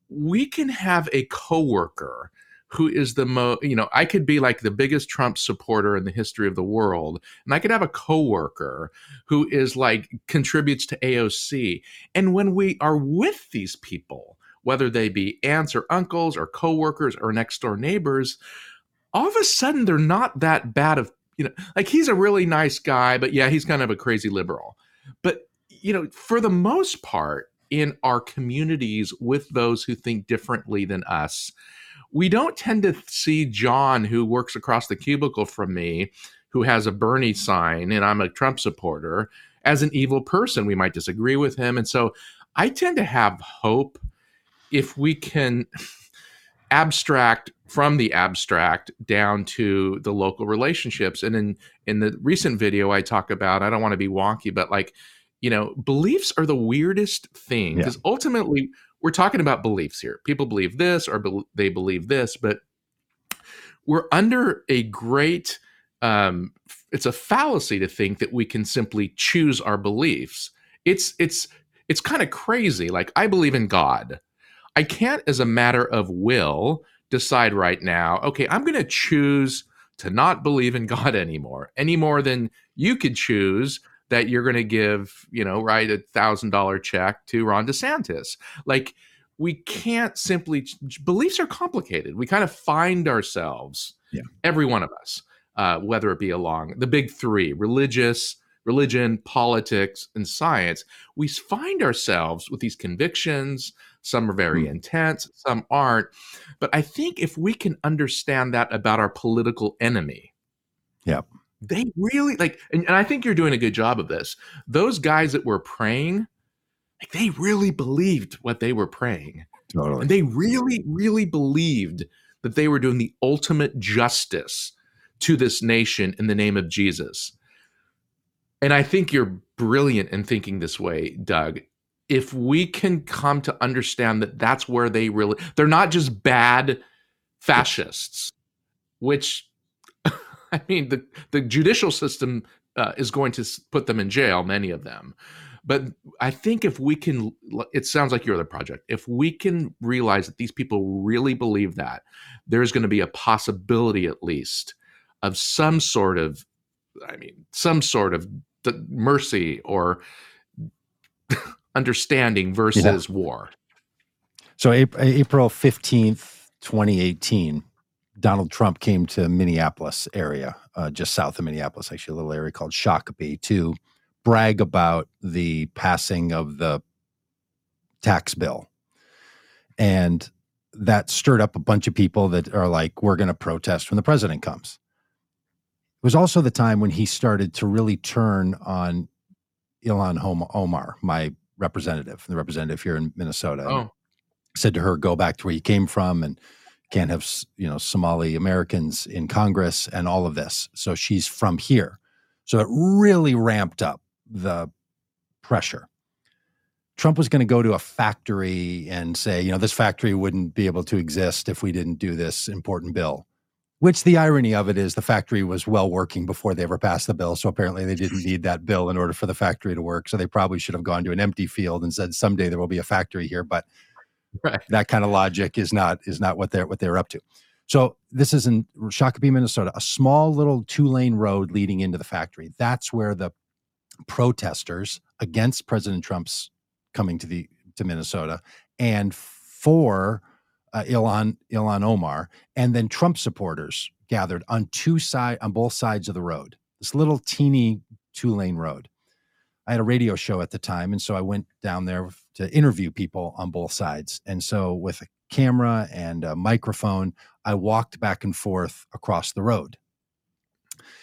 we can have a coworker who is the most, you know, I could be like the biggest Trump supporter in the history of the world, and I could have a coworker who is like contributes to AOC. And when we are with these people, whether they be aunts or uncles or coworkers or next door neighbors, all of a sudden they're not that bad of, you know, like he's a really nice guy, but yeah, he's kind of a crazy liberal. But, you know, for the most part, in our communities with those who think differently than us, we don't tend to see John, who works across the cubicle from me, who has a Bernie sign and I'm a Trump supporter, as an evil person. We might disagree with him. And so I tend to have hope if we can abstract from the abstract down to the local relationships. And in in the recent video i talk about i don't want to be wonky but like you know beliefs are the weirdest thing because yeah. ultimately we're talking about beliefs here. People believe this or be- they believe this but we're under a great um, it's a fallacy to think that we can simply choose our beliefs. It's it's it's kind of crazy. Like i believe in god I can't, as a matter of will, decide right now, okay, I'm going to choose to not believe in God anymore, any more than you could choose that you're going to give, you know, write a thousand dollar check to Ron DeSantis. Like, we can't simply beliefs are complicated. We kind of find ourselves, yeah. every one of us, uh, whether it be along the big three: religious, religion, politics, and science. We find ourselves with these convictions. Some are very mm. intense, some aren't. But I think if we can understand that about our political enemy, yeah, they really like, and, and I think you're doing a good job of this. Those guys that were praying, like they really believed what they were praying. Totally. And they really, really believed that they were doing the ultimate justice to this nation in the name of Jesus. And I think you're brilliant in thinking this way, Doug. If we can come to understand that that's where they really, they're not just bad fascists, which I mean, the, the judicial system uh, is going to put them in jail, many of them. But I think if we can, it sounds like you're the project. If we can realize that these people really believe that, there's going to be a possibility, at least, of some sort of, I mean, some sort of mercy or understanding versus yeah. war. So April 15th, 2018, Donald Trump came to Minneapolis area, uh, just south of Minneapolis, actually a little area called Shakopee, to brag about the passing of the tax bill. And that stirred up a bunch of people that are like, we're going to protest when the president comes. It was also the time when he started to really turn on Ilhan Omar, my representative, the representative here in Minnesota. Oh. Said to her, go back to where you came from and can't have, you know, Somali Americans in Congress and all of this. So she's from here. So it really ramped up the pressure. Trump was going to go to a factory and say, you know, this factory wouldn't be able to exist if we didn't do this important bill. Which the irony of it is the factory was well working before they ever passed the bill. So apparently they didn't need that bill in order for the factory to work. So they probably should have gone to an empty field and said, someday there will be a factory here. But right. that kind of logic is not is not what they're what they're up to. So this is in Shakopee, Minnesota, a small little two lane road leading into the factory. That's where the protesters against President Trump's coming to the to Minnesota and for uh, Ilhan Ilhan Omar, and then Trump supporters gathered on two side on both sides of the road. This little teeny two lane road. I had a radio show at the time, and so I went down there to interview people on both sides. And so, with a camera and a microphone, I walked back and forth across the road.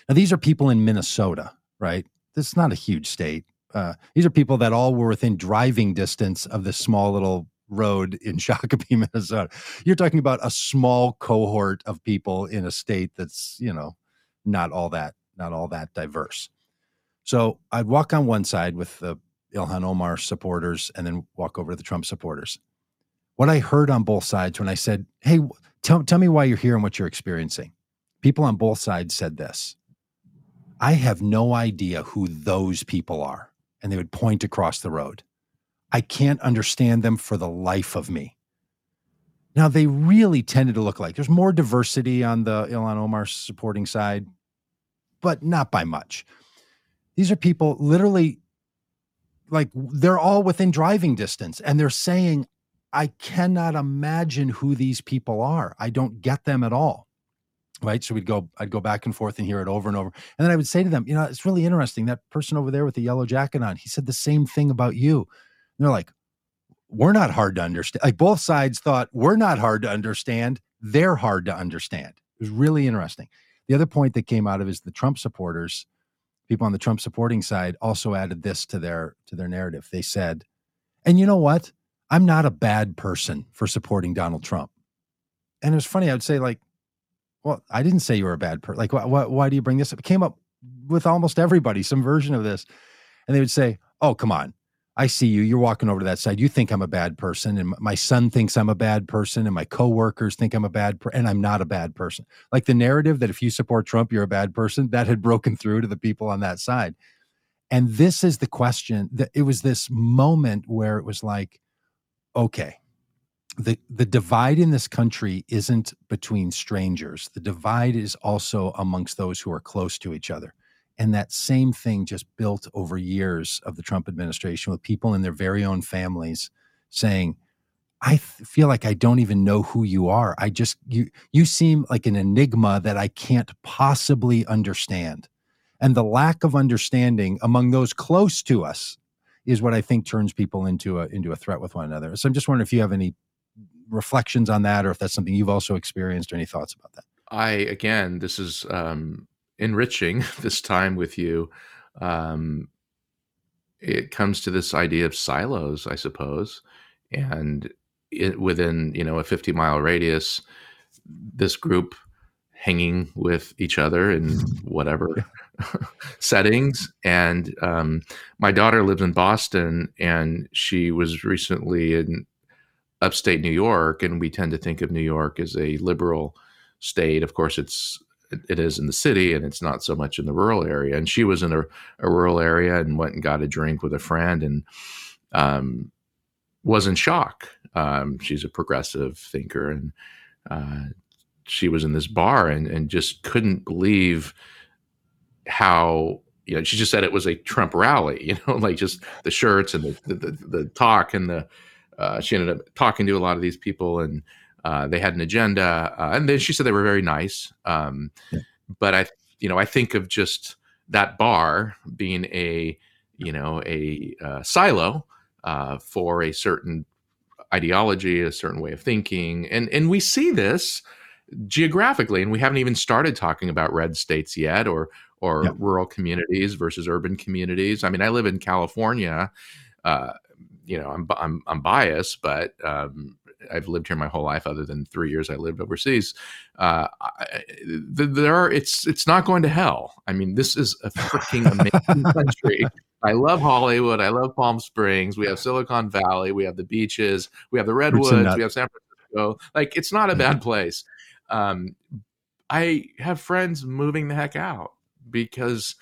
Now, these are people in Minnesota, right? This is not a huge state. Uh, these are people that all were within driving distance of this small little road in Shakopee, Minnesota. You're talking about a small cohort of people in a state that's, you know, not all that, not all that diverse. So I'd walk on one side with the Ilhan Omar supporters and then walk over to the Trump supporters. What I heard on both sides when I said, Hey, tell, tell me why you're here and what you're experiencing. People on both sides said this I have no idea who those people are. And they would point across the road. I can't understand them for the life of me. Now, they really tended to look like there's more diversity on the Ilhan Omar supporting side, but not by much. These are people literally like they're all within driving distance and they're saying, I cannot imagine who these people are. I don't get them at all. Right. So we'd go, I'd go back and forth and hear it over and over. And then I would say to them, you know, it's really interesting. That person over there with the yellow jacket on, he said the same thing about you they're like, we're not hard to understand. Like both sides thought we're not hard to understand. They're hard to understand. It was really interesting. The other point that came out of is the Trump supporters, people on the Trump supporting side also added this to their to their narrative. They said, and you know what? I'm not a bad person for supporting Donald Trump. And it was funny. I would say like, well, I didn't say you were a bad person. Like, why, why, why do you bring this up? It came up with almost everybody, some version of this. And they would say, oh, come on. I see you. You're walking over to that side. You think I'm a bad person, and my son thinks I'm a bad person, and my coworkers think I'm a bad person, and I'm not a bad person. Like the narrative that if you support Trump, you're a bad person, that had broken through to the people on that side. And this is the question that it was this moment where it was like, okay, the the divide in this country isn't between strangers. The divide is also amongst those who are close to each other. And that same thing just built over years of the Trump administration with people in their very own families saying, I feel like I don't even know who you are. I just you you seem like an enigma that I can't possibly understand. And the lack of understanding among those close to us is what I think turns people into a into a threat with one another. So I'm just wondering if you have any reflections on that or if that's something you've also experienced or any thoughts about that. I again, this is um, enriching this time with you. Um, it comes to this idea of silos, I suppose, and it, within you know a 50 mile radius, this group hanging with each other in whatever settings. And um, my daughter lives in Boston, and she was recently in upstate New York, and we tend to think of New York as a liberal state. Of course, it's it is in the city, and it's not so much in the rural area. And she was in a, a rural area and went and got a drink with a friend, and um, was in shock. Um, she's a progressive thinker, and uh, she was in this bar and and just couldn't believe how you know she just said it was a Trump rally. You know, like just the shirts and the the, the, the talk and the uh, she ended up talking to a lot of these people and uh, they had an agenda uh, and then she said they were very nice um, yeah. but i you know i think of just that bar being a you know a uh, silo uh, for a certain ideology a certain way of thinking and and we see this geographically and we haven't even started talking about red states yet or or yeah. rural communities versus urban communities i mean i live in california uh, you know, I'm I'm I'm biased, but um, I've lived here my whole life, other than three years I lived overseas. Uh, I, there are it's it's not going to hell. I mean, this is a freaking amazing country. I love Hollywood. I love Palm Springs. We have Silicon Valley. We have the beaches. We have the redwoods. We have San Francisco. Like it's not a bad place. Um, I have friends moving the heck out because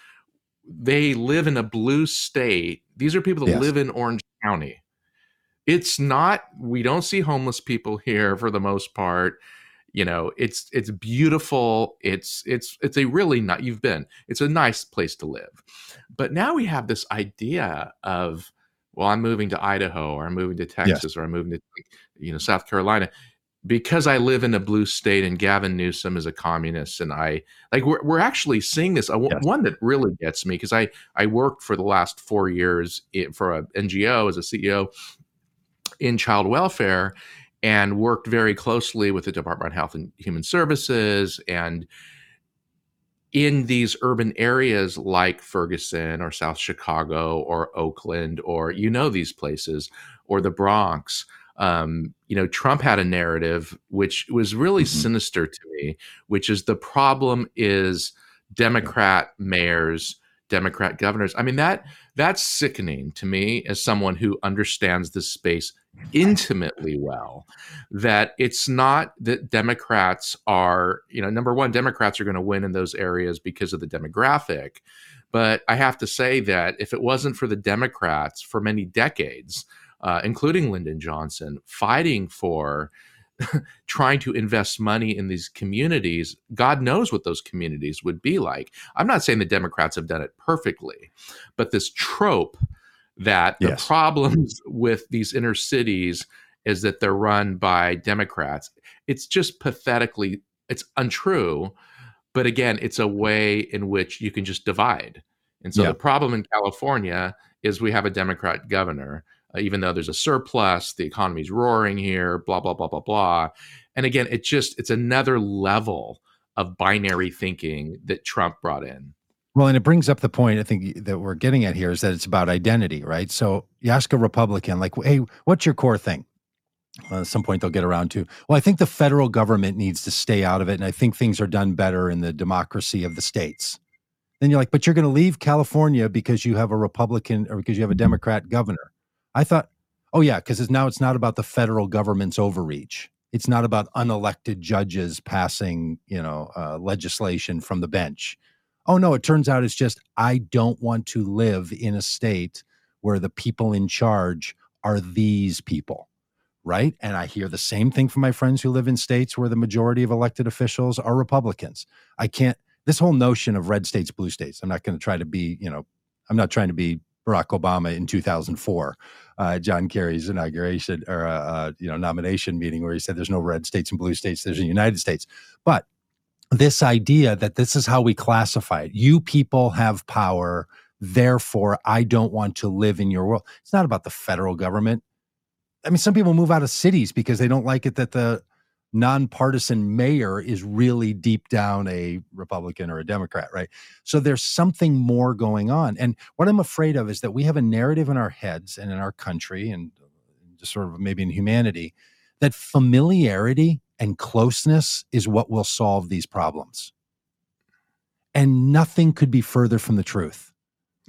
they live in a blue state. These are people that yes. live in Orange County. It's not we don't see homeless people here for the most part. You know, it's it's beautiful. It's it's it's a really not you've been. It's a nice place to live. But now we have this idea of well, I'm moving to Idaho or I'm moving to Texas yes. or I'm moving to you know South Carolina because I live in a blue state and Gavin Newsom is a communist and I like we're, we're actually seeing this yes. one that really gets me because I I worked for the last 4 years eh, for a NGO as a CEO in child welfare and worked very closely with the Department of Health and Human Services and in these urban areas like Ferguson or South Chicago or Oakland or you know these places or the Bronx um, you know, Trump had a narrative which was really mm-hmm. sinister to me, which is the problem is Democrat mayors, Democrat governors. I mean that that's sickening to me as someone who understands this space intimately well. That it's not that Democrats are, you know, number one, Democrats are going to win in those areas because of the demographic. But I have to say that if it wasn't for the Democrats for many decades, uh, including Lyndon Johnson, fighting for trying to invest money in these communities. God knows what those communities would be like. I'm not saying the Democrats have done it perfectly, but this trope that the yes. problems with these inner cities is that they're run by Democrats. It's just pathetically, it's untrue. But again, it's a way in which you can just divide. And so yeah. the problem in California is we have a Democrat governor Uh, even though there's a surplus, the economy's roaring here, blah, blah, blah, blah, blah. And again, it just, it's another level of binary thinking that Trump brought in. Well, and it brings up the point I think that we're getting at here is that it's about identity, right? So you ask a Republican, like, hey, what's your core thing? Well, at some point they'll get around to, well, I think the federal government needs to stay out of it. And I think things are done better in the democracy of the states. Then you're like, but you're going to leave California because you have a Republican or because you have a Democrat governor. I thought, oh yeah, because now it's not about the federal government's overreach. It's not about unelected judges passing, you know, uh, legislation from the bench. Oh no, it turns out it's just I don't want to live in a state where the people in charge are these people, right? And I hear the same thing from my friends who live in states where the majority of elected officials are Republicans. I can't, this whole notion of red states, blue states, I'm not going to try to be, you know, I'm not trying to be Barack Obama in 2004, uh, John Kerry's inauguration or, uh, uh, you know, nomination meeting where he said there's no red states and blue states, there's a United States. But this idea that this is how we classify it. You people have power. Therefore, I don't want to live in your world. It's not about the federal government. I mean, some people move out of cities because they don't like it that the nonpartisan mayor is really deep down a Republican or a Democrat, right? So there's something more going on. And what I'm afraid of is that we have a narrative in our heads and in our country and uh, just sort of maybe in humanity that familiarity and closeness is what will solve these problems. And nothing could be further from the truth.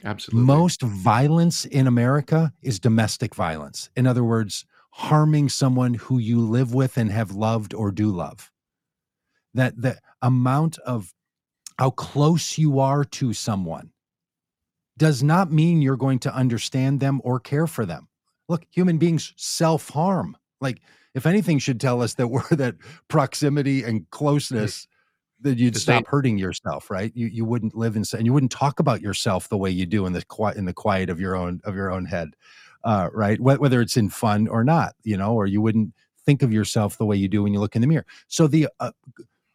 Absolutely. Most violence in America is domestic violence. In other words, harming someone who you live with and have loved or do love. That the amount of how close you are to someone does not mean you're going to understand them or care for them. Look, human beings self harm. Like, if anything, should tell us that we're that proximity and closeness that you'd stop hurting yourself, right? You you wouldn't live in and you wouldn't talk about yourself the way you do in the quiet in the quiet of your own of your own head, uh, right? Whether it's in fun or not, you know, or you wouldn't think of yourself the way you do when you look in the mirror. So the uh,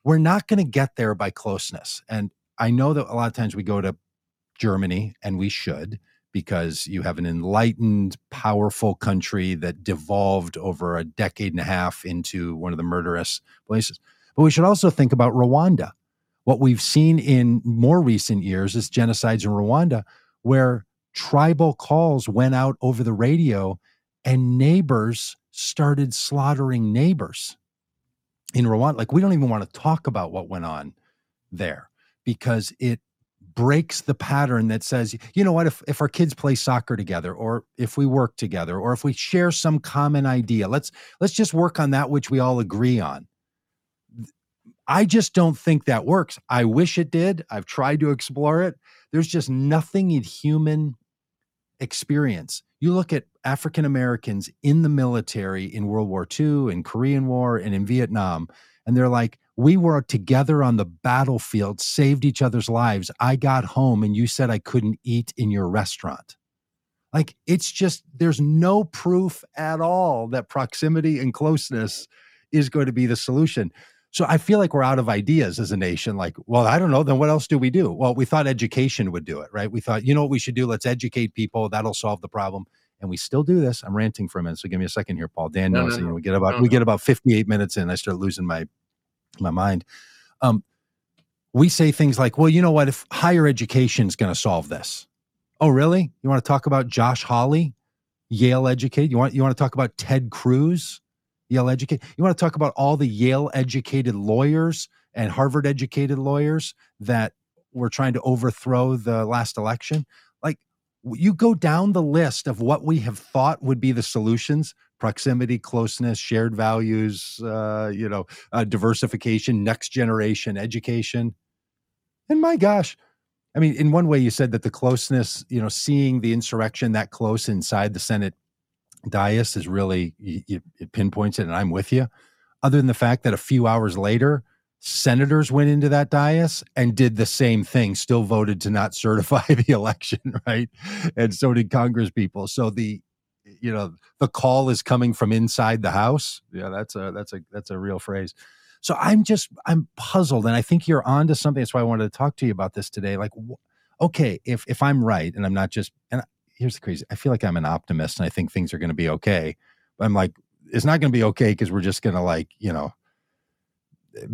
we're not going to get there by closeness, and I know that a lot of times we go to Germany, and we should because you have an enlightened, powerful country that devolved over a decade and a half into one of the murderous places. But we should also think about Rwanda. What we've seen in more recent years is genocides in Rwanda, where tribal calls went out over the radio and neighbors started slaughtering neighbors in Rwanda. Like, we don't even want to talk about what went on there because it breaks the pattern that says, you know what, if, if our kids play soccer together, or if we work together, or if we share some common idea, let's let's just work on that which we all agree on. I just don't think that works. I wish it did. I've tried to explore it. There's just nothing in human experience. You look at African Americans in the military in World War II, in Korean War, and in Vietnam, and they're like, we were together on the battlefield, saved each other's lives. I got home and you said I couldn't eat in your restaurant. Like it's just, there's no proof at all that proximity and closeness is going to be the solution. So I feel like we're out of ideas as a nation. Like, well, I don't know. Then what else do we do? Well, we thought education would do it, right? We thought, you know what we should do? Let's educate people. That'll solve the problem. And we still do this. I'm ranting for a minute, so give me a second here, Paul. Dan knows. No, no, no. We get about we get about 58 minutes in. I start losing my my mind. Um, we say things like, well, you know what? If higher education is going to solve this. Oh, really? You want to talk about Josh Hawley, Yale educated? You want you want to talk about Ted Cruz, Yale educated? You want to talk about all the Yale educated lawyers and Harvard educated lawyers that were trying to overthrow the last election? Like you go down the list of what we have thought would be the solutions proximity, closeness, shared values, uh, you know, uh, diversification, next generation education. And my gosh, I mean, in one way, you said that the closeness, you know, seeing the insurrection that close inside the Senate dais is really, you, it pinpoints it, and I'm with you. Other than the fact that a few hours later, senators went into that dais and did the same thing, still voted to not certify the election, right? And so did Congress people. So the you know the call is coming from inside the house yeah that's a that's a that's a real phrase so i'm just i'm puzzled and i think you're onto something that's why i wanted to talk to you about this today like okay if if i'm right and i'm not just and here's the crazy i feel like i'm an optimist and i think things are going to be okay but i'm like it's not going to be okay because we're just going to like you know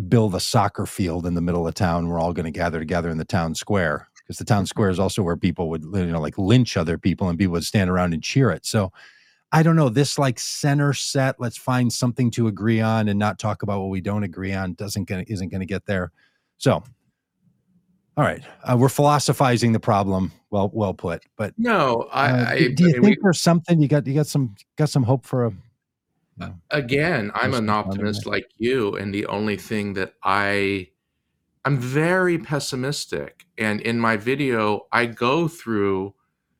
build a soccer field in the middle of town we're all going to gather together in the town square because the town square mm-hmm. is also where people would you know like lynch other people and people would stand around and cheer it so I don't know, this like center set, let's find something to agree on and not talk about what we don't agree on doesn't gonna isn't gonna get there. So all right, uh, we're philosophizing the problem. Well, well put. But no, I, uh, I do you I think we, there's something you got? You got some got some hope for a. You again, I'm an optimist like you, and the only thing that I, I'm very pessimistic. And in my video, I go through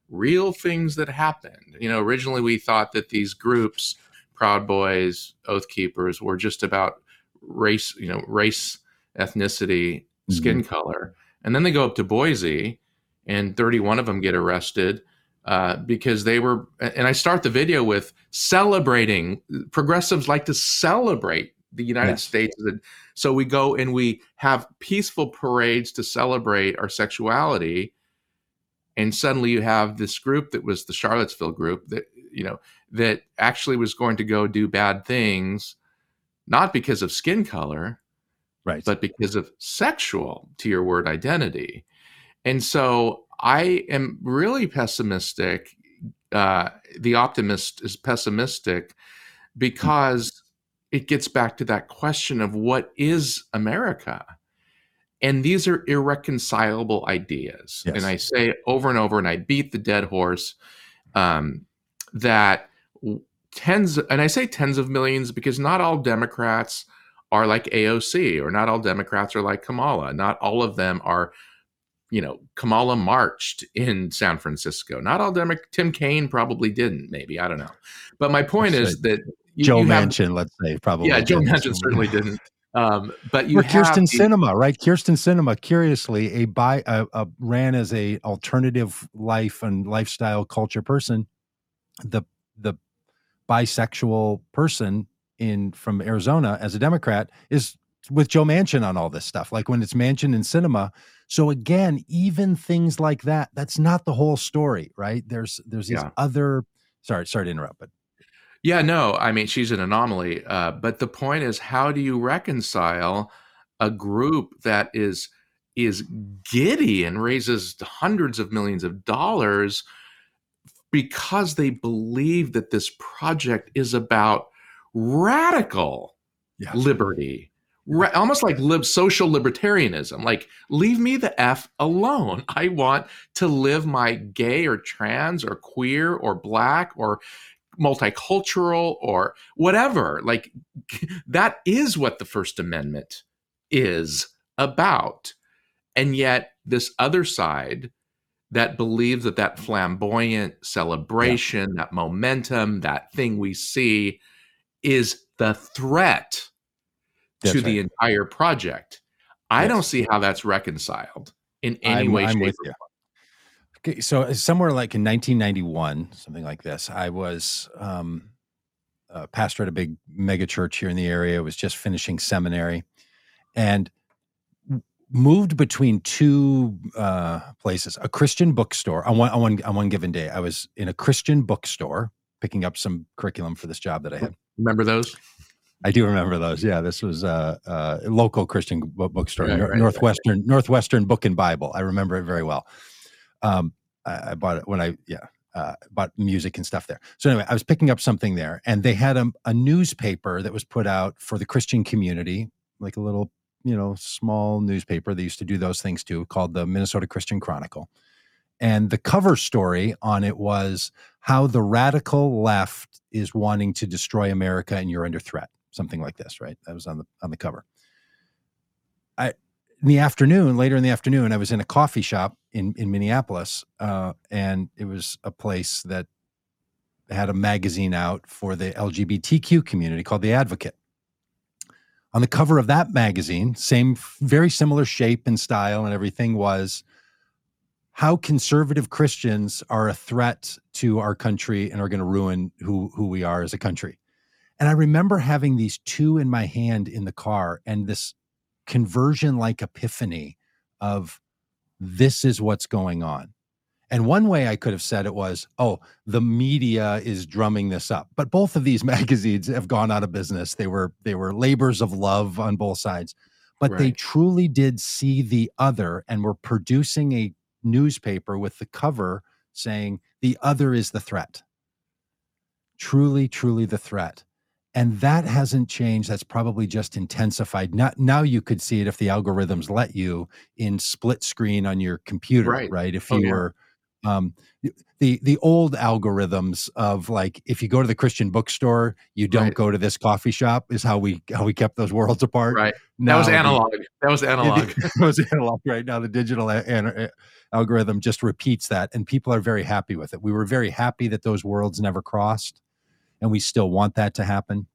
real things that happened. You know, originally we thought that these groups Proud Boys, Oath Keepers were just about race, you know, race, ethnicity, skin mm-hmm. color. And then they go up to Boise, and 31 of them get arrested uh, because they were. And I start the video with celebrating. Progressives like to celebrate the United yes. States. So we go and we have peaceful parades to celebrate our sexuality. And suddenly you have this group that was the Charlottesville group that, you know, that actually was going to go do bad things, not because of skin color, right, but because of sexual, to your word, identity. And so I am really pessimistic. Uh, the optimist is pessimistic because it gets back to that question of what is America? And these are irreconcilable ideas. Yes. And I say over and over, and I beat the dead horse um, that tens, and I say tens of millions because not all Democrats are like AOC, or not all Democrats are like Kamala. Not all of them are, you know, Kamala marched in San Francisco. Not all Democrats. Tim Kaine probably didn't. Maybe I don't know. But my point is that you, Joe you Manchin, have, let's say, probably. Yeah, Joe Manchin certainly didn't. Um, but you or Kyrsten the, Sinema, right? Kyrsten Sinema, curiously, a by a, a, ran as a alternative life and lifestyle culture person. The the bisexual person in from Arizona as a Democrat is with Joe Manchin on all this stuff. Like when it's Manchin in Sinema. So again, even things like that, that's not the whole story, right? There's there's these yeah. other. Sorry, sorry to interrupt, but yeah, no, I mean she's an anomaly. Uh, but the point is, how do you reconcile a group that is is giddy and raises hundreds of millions of dollars because they believe that this project is about radical yes. liberty, Ra- almost like lib- social libertarianism. Like, leave me the f alone. I want to live my gay or trans or queer or black or multicultural or whatever. Like that is what the First Amendment is about. And yet, this other side that believes that that flamboyant celebration, yeah. that momentum, that thing we see is the threat that's to right. the entire project. I yes. don't see how that's reconciled in any I'm, way, I'm shape, or. Okay, so uh, somewhere like in 1991, something like this, I was um, a pastor at a big mega church here in the area. I was just finishing seminary, and moved between two uh, places: a Christian bookstore on one on one on one given day. I was in a Christian bookstore picking up some curriculum for this job that I had. Remember those? I do remember those. Yeah, this was a, a local Christian bookstore, right, right, Northwestern right. Northwestern Book and Bible. I remember it very well. Um, I, I, bought it when I yeah uh, bought music and stuff there. So anyway, I was picking up something there, and they had a, a newspaper that was put out for the Christian community, like a little you know small newspaper. They used to do those things too, called the Minnesota Christian Chronicle. And the cover story on it was how the radical left is wanting to destroy America and you're under threat. Something like this, right? That was on the on the cover. I in the afternoon, later in the afternoon, I was in a coffee shop in in Minneapolis, uh, and it was a place that had a magazine out for the LGBTQ community called The Advocate. On the cover of that magazine, same, very similar shape and style and everything, was how conservative Christians are a threat to our country and are going to ruin who who we are as a country. And I remember having these two in my hand in the car, and this conversion like epiphany of this is what's going on. And one way I could have said it was, oh, the media is drumming this up. But both of these magazines have gone out of business. They were they were labors of love on both sides. But right. they truly did see the other and were producing a newspaper with the cover saying the other is the threat. Truly, truly the threat and that hasn't changed that's probably just intensified not now you could see it if the algorithms let you in split screen on your computer right, right? if oh, you oh, yeah. were um, the the old algorithms of like if you go to the christian bookstore you don't right. go to this coffee shop is how we how we kept those worlds apart. Right. Now that was analog. That was analog. That was analog right? Now the digital a, a, algorithm just repeats that and people are very happy with it. We were very happy that those worlds never crossed and we still want that to happen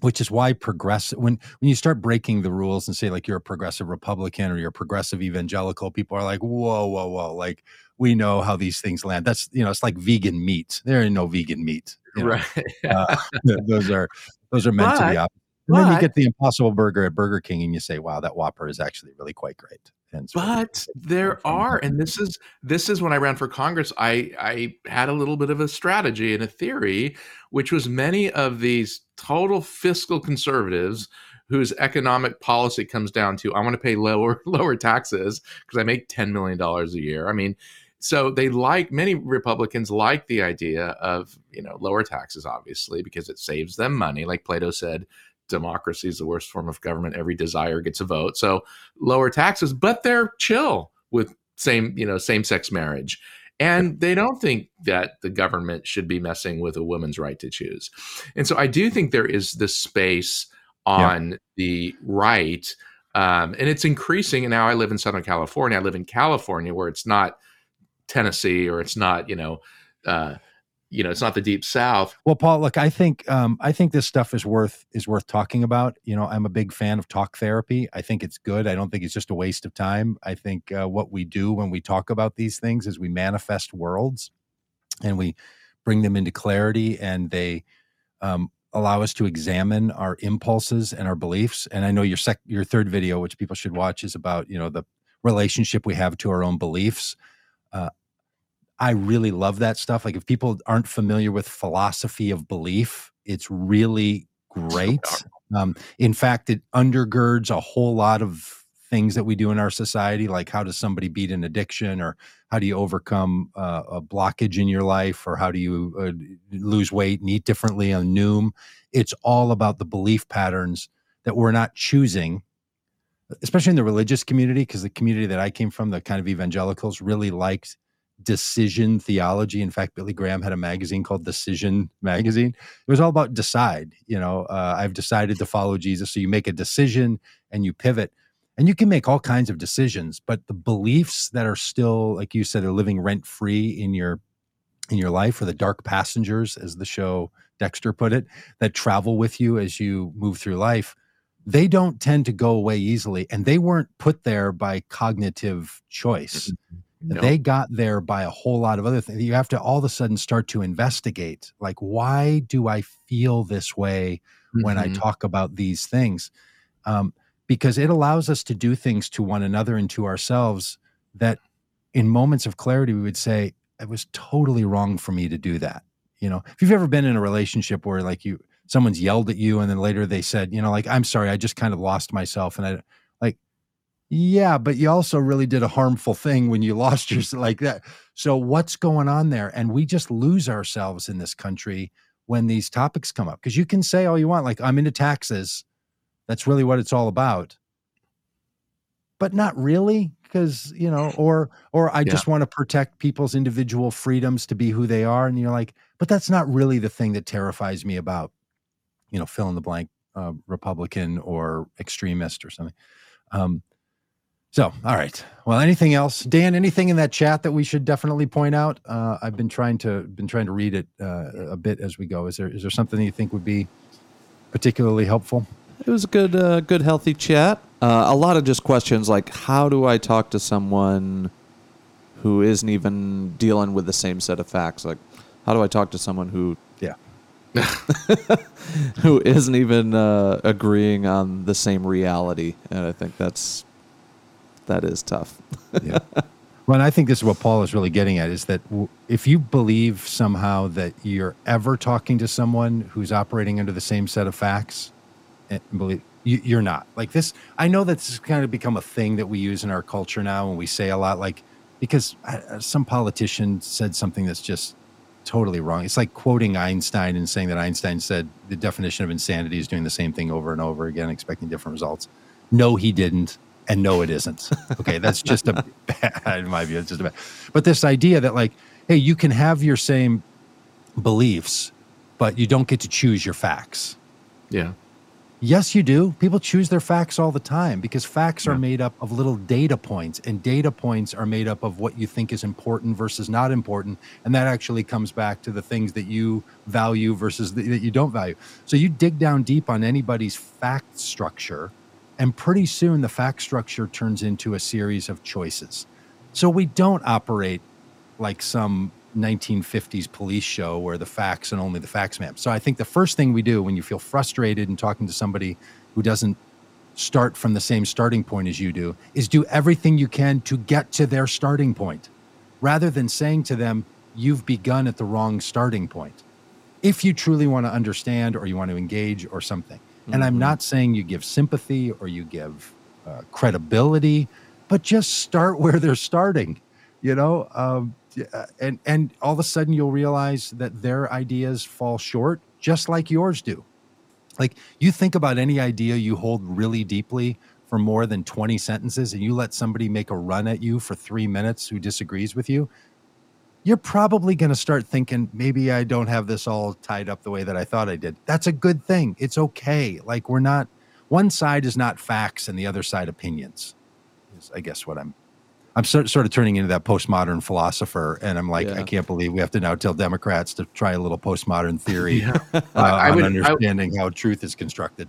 which is why progressive when when you start breaking the rules and say like you're a progressive republican or you're a progressive evangelical people are like whoa whoa whoa like we know how these things land that's you know it's like vegan meat there ain't no vegan meat you know? right. uh, those are those are meant But- to be opposite. And then you get the impossible burger at burger king and you say wow that whopper is actually really quite great. And it's really but there are and this is this is when i ran for congress i i had a little bit of a strategy and a theory which was many of these total fiscal conservatives whose economic policy comes down to i want to pay lower lower taxes because i make 10 million dollars a year. I mean so they like many republicans like the idea of you know lower taxes obviously because it saves them money. Like plato said democracy is the worst form of government. Every desire gets a vote. So lower taxes but they're chill with same you know same sex marriage. And they don't think that the government should be messing with a woman's right to choose. And so i do think there is this space on the right um, and it's increasing. And now i live in southern california. I live in california where it's not tennessee or it's not you know uh, you know it's not the deep south Well, Paul, look, I think um, I think this stuff is worth is worth talking about. You know, I'm a big fan of talk therapy. I think it's good. I don't think it's just a waste of time. I think uh, what we do when we talk about these things is we manifest worlds, and we bring them into clarity, and they um, allow us to examine our impulses and our beliefs. And I know your sec- your third video, which people should watch, is about you know the relationship we have to our own beliefs. Uh, I really love that stuff. Like if people aren't familiar with philosophy of belief, it's really great. Um, in fact, it undergirds a whole lot of things that we do in our society, like how does somebody beat an addiction, or how do you overcome uh, a blockage in your life, or how do you uh, lose weight and eat differently on Noom. It's all about the belief patterns that we're not choosing, especially in the religious community, because the community that I came from, the kind of evangelicals, really liked decision theology. In fact, Billy Graham had a magazine called Decision Magazine. It was all about decide. You know, uh, I've decided to follow Jesus. So you make a decision and you pivot. And you can make all kinds of decisions, but the beliefs that are still, like you said, are living rent free in your in your life, or the dark passengers, as the show Dexter put it, that travel with you as you move through life, they don't tend to go away easily. And they weren't put there by cognitive choice No. they got there by a whole lot of other things. You have to all of a sudden start to investigate like, why do I feel this way when I Mhm. talk about these things? Um, because it allows us to do things to one another and to ourselves that in moments of clarity, we would say, it was totally wrong for me to do that. You know, if you've ever been in a relationship where like you, someone's yelled at you and then later they said, you know, like, I'm sorry, I just kind of lost myself. And I, yeah, but you also really did a harmful thing when you lost yourself like that. So what's going on there? And we just lose ourselves in this country when these topics come up. Because you can say all you want, like I'm into taxes. That's really what it's all about. But not really, because you know, or or I Yeah. just want to protect people's individual freedoms to be who they are. And you're like, but that's not really the thing that terrifies me about, you know, fill in the blank uh, Republican or extremist or something. Um, so, all right. Well, anything else, Dan? Anything in that chat that we should definitely point out? Uh, I've been trying to been trying to read it uh, a bit as we go. Is there is there something that you think would be particularly helpful? It was a good, uh, good, healthy chat. Uh, a lot of just questions like, how do I talk to someone who isn't even dealing with the same set of facts? Like, how do I talk to someone who Yeah. who isn't even uh, agreeing on the same reality? And I think that's that is tough. yeah. Well, and I think this is what Paul is really getting at is that if you believe somehow that you're ever talking to someone who's operating under the same set of facts, and believe you, you're not like this. I know that this has kind of become a thing that we use in our culture now, and we say a lot like because uh, some politician said something that's just totally wrong. It's like quoting Einstein and saying that Einstein said the definition of insanity is doing the same thing over and over again, expecting different results. No, he didn't. And no, it isn't. Okay. That's just a bad, in my view, it's just a bad. But this idea that, like, hey, you can have your same beliefs, but you don't get to choose your facts. yeah Yes, you do. People choose their facts all the time because facts Yeah. are made up of little data points, and data points are made up of what you think is important versus not important. And that actually comes back to the things that you value versus the, that you don't value. So you dig down deep on anybody's fact structure, and pretty soon the fact structure turns into a series of choices. So we don't operate like some 1950s police show where the facts and only the facts man. So I think the first thing we do when you feel frustrated and talking to somebody who doesn't start from the same starting point as you do is do everything you can to get to their starting point rather than saying to them you've begun at the wrong starting point. If you truly want to understand or you want to engage or something. And I'm not saying you give sympathy or you give uh, credibility, but just start where they're starting you know? Um, and and all of a sudden you'll realize that their ideas fall short just like yours do. Like you think about any idea you hold really deeply for more than 20 sentences and you let somebody make a run at you for three minutes who disagrees with you you're probably going to start thinking maybe i don't have this all tied up the way that i thought i did that's a good thing it's okay like we're not one side is not facts and the other side opinions is i guess what i'm I'm sort, sort of turning into that postmodern philosopher, and I'm like, Yeah. I can't believe we have to now tell Democrats to try a little postmodern theory Yeah. uh, I on would- I- understanding how truth is constructed.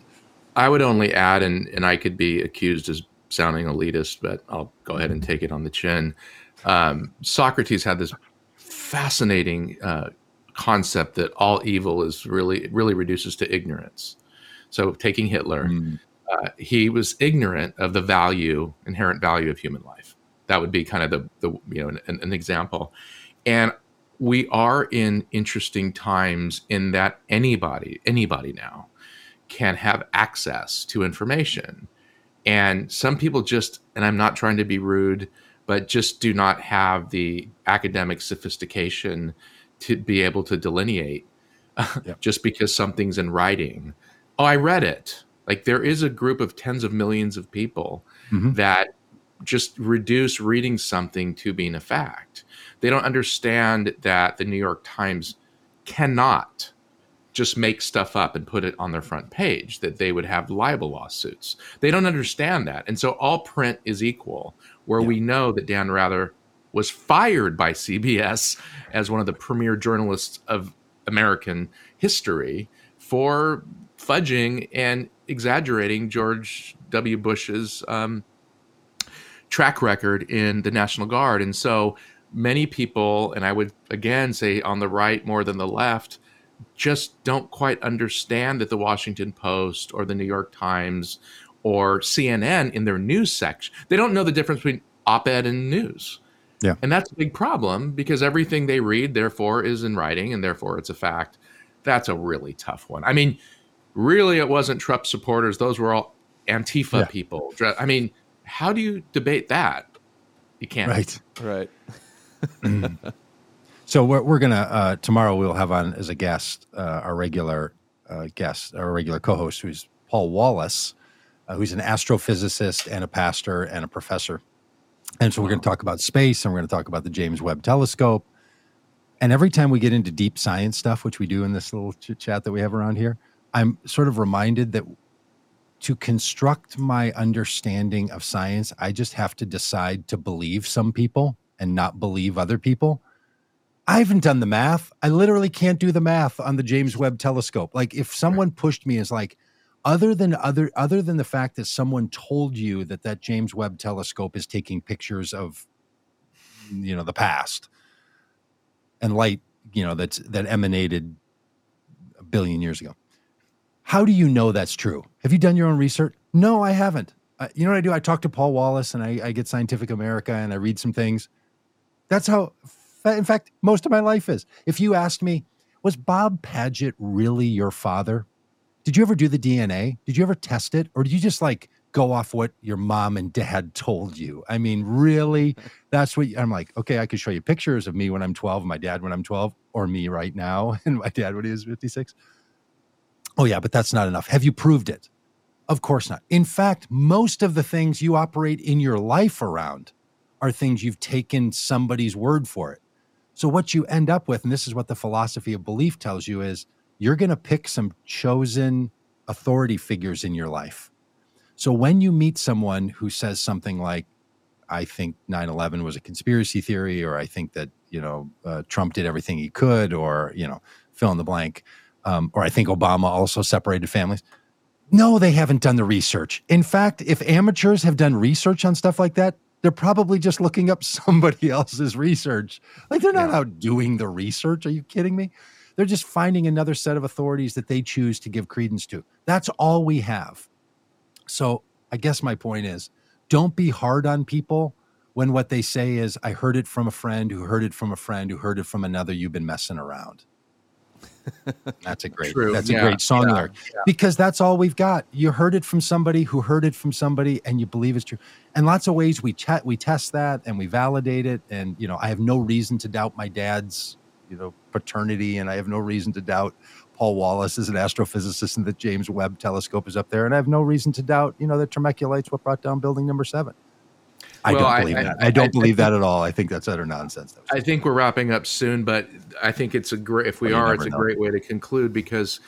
I would only add, and and I could be accused as sounding elitist, but I'll go ahead and take it on the chin. Um, Socrates had this fascinating uh, concept that all evil is really really reduces to ignorance. So taking Hitler, Mm. uh, he was ignorant of the value, inherent value of human life. That would be kind of the the you know an, an example, and we are in interesting times in that anybody anybody now can have access to information. And some people just, and I'm not trying to be rude, but just do not have the academic sophistication to be able to delineate just because something's in writing. Oh, I read it. Like there is a group of tens of millions of people Mhm. that just reduce reading something to being a fact. They don't understand that the New York Times cannot just make stuff up and put it on their front page, that they would have libel lawsuits. They don't understand that. And so all print is equal, where Yeah. we know that Dan Rather was fired by CBS as one of the premier journalists of American history for fudging and exaggerating George W. Bush's um, track record in the National Guard. And so many people, and I would again say on the right more than the left, just don't quite understand that the Washington Post or the New York Times or CNN in their news section, they don't know the difference between op ed and news. Yeah. And that's a big problem because everything they read, therefore, is in writing and therefore it's a fact. That's a really tough one. I mean, really, it wasn't Trump supporters. Those were all Antifa Yeah. people. I mean, how do you debate that? You can't. Right. Right. So we're, we're gonna uh, tomorrow we'll have on as a guest uh, our regular uh, guest, our regular co-host, who's Paul Wallace, uh, who's an astrophysicist and a pastor and a professor. And so we're going to talk about space, and we're going to talk about the James Webb Telescope. And every time we get into deep science stuff, which we do in this little chit chat that we have around here, I'm sort of reminded that to construct my understanding of science, I just have to decide to believe some people and not believe other people. I haven't done the math. I literally can't do the math on the James Webb telescope. Like if someone pushed me as like other than other other than the fact that someone told you that that James Webb telescope is taking pictures of you know the past and light, you know, that's that emanated a billion years ago. How do you know that's true? Have you done your own research? No, I haven't. You know what I do? I talk to Paul Wallace and I, I get Scientific America and I read some things. That's how, in fact, most of my life is. If you asked me, was Bob Pagitt really your father? Did you ever do the DNA? Did you ever test it? Or did you just like go off what your mom and dad told you? I mean, really? That's what I'm like, okay, I could show you pictures of me when I'm 12, my dad when I'm 12, or me right now and my dad when he was 56. Oh, yeah, but that's not enough. Have you proved it? Of course not. In fact, most of the things you operate in your life around are things you've taken somebody's word for it. So, what you end up with, and this is what the philosophy of belief tells you, is you're going to pick some chosen authority figures in your life. So when you meet someone who says something like, I think 9 11 was a conspiracy theory, or I think that, you know, uh, Trump did everything he could, or, you know, fill in the blank, um, or I think Obama also separated families. No, they haven't done the research. In fact, if amateurs have done research on stuff like that, they're probably just looking up somebody else's research. Like they're not yeah. out doing the research. Are you kidding me? They're just finding another set of authorities that they choose to give credence to. That's all we have. So I guess my point is don't be hard on people when what they say is, I heard it from a friend who heard it from a friend who heard it from another. You've been messing around. That's a great True. that's yeah. a great song yeah. lyric. Yeah. Because that's all we've got. You heard it from somebody who heard it from somebody and you believe it's true. And lots of ways we chat we test that and we validate it. And you know, I have no reason to doubt my dad's, you know, paternity, and I have no reason to doubt Paul Wallace is an astrophysicist and the James Webb telescope is up there. And I have no reason to doubt, you know, that Temeculate's what brought down building number seven. I well, don't believe I, that. I, I don't I, believe that at all. I think that's utter nonsense. I think we're wrapping up soon, but I think it's a great. If we are, it's a know. great way to conclude because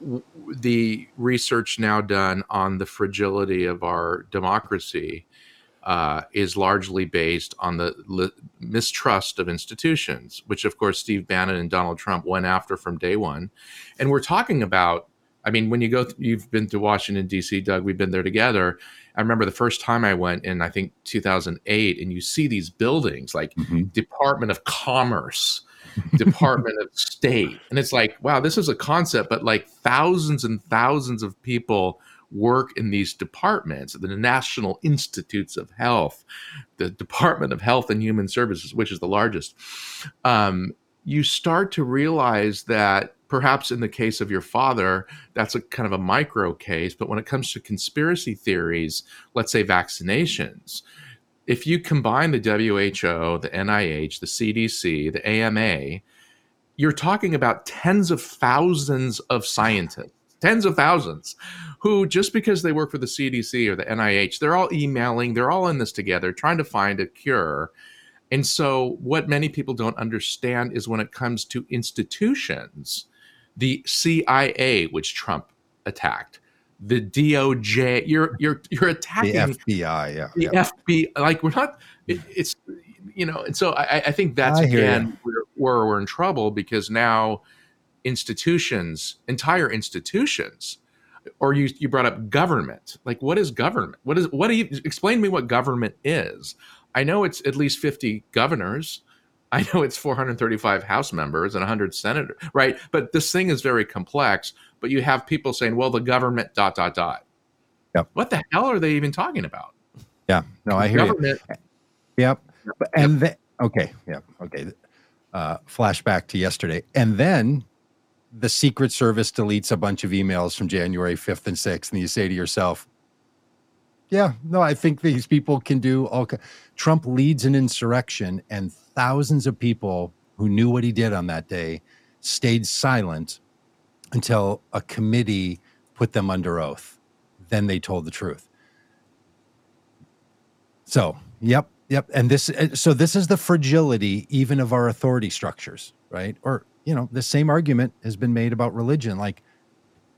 w- the research now done on the fragility of our democracy uh, is largely based on the li- mistrust of institutions, which, of course, Steve Bannon and Donald Trump went after from day one. And we're talking about I mean, when you go, th- you've been to Washington D.C., Doug. We've been there together. I remember the first time I went in, I think 2008, and you see these buildings like mm-hmm. Department of Commerce, Department of State, and it's like, wow, this is a concept, but like thousands and thousands of people work in these departments the National Institutes of Health, the Department of Health and Human Services, which is the largest. Um, you start to realize that perhaps in the case of your father, that's a kind of a micro case. But when it comes to conspiracy theories, let's say vaccinations, if you combine the WHO, the NIH, the CDC, the AMA, you're talking about tens of thousands of scientists, tens of thousands, who just because they work for the CDC or the NIH, they're all emailing, they're all in this together, trying to find a cure. And so, what many people don't understand is when it comes to institutions, the CIA, which Trump attacked, the DOJ. You're you're you're attacking the FBI. Yeah, the yeah. FBI. Like we're not. It, it's you know, and so I, I think that's I again where, where we're in trouble because now institutions, entire institutions, or you you brought up government. Like, what is government? What is what do you explain to me what government is? I know it's at least fifty governors. I know it's 435 House members and 100 senators, right? But this thing is very complex. But you have people saying, "Well, the government dot dot dot." Yep. What the hell are they even talking about? Yeah. No, I hear government. you. Yep. And yep. okay. Yeah. Okay. Uh, flashback to yesterday, and then the Secret Service deletes a bunch of emails from January 5th and 6th, and you say to yourself, yeah, no, I think these people can do all. Trump leads an insurrection, and thousands of people who knew what he did on that day stayed silent until a committee put them under oath. Then they told the truth. So, yep, yep. And this, uh, so this is the fragility even of our authority structures, right? Or, you know, the same argument has been made about religion. Like,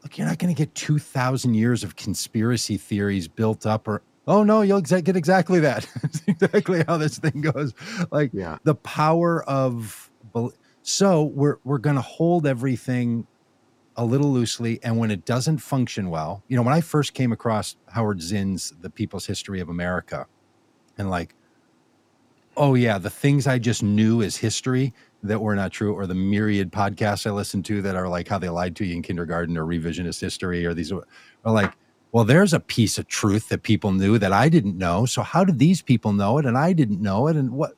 look, you're not going to get 2,000 years of conspiracy theories built up or, oh no, you'll exa- get exactly that. exactly how this thing goes. Like yeah. the power of, so we're, we're going to hold everything a little loosely. And when it doesn't function well, you know, when I first came across Howard Zinn's The People's History of America and like, oh yeah, the things I just knew as history that were not true, or the myriad podcasts I listened to that are like how they lied to you in kindergarten or revisionist history, or these are like, well, there's a piece of truth that people knew that I didn't know. So how did these people know it and I didn't know it? And what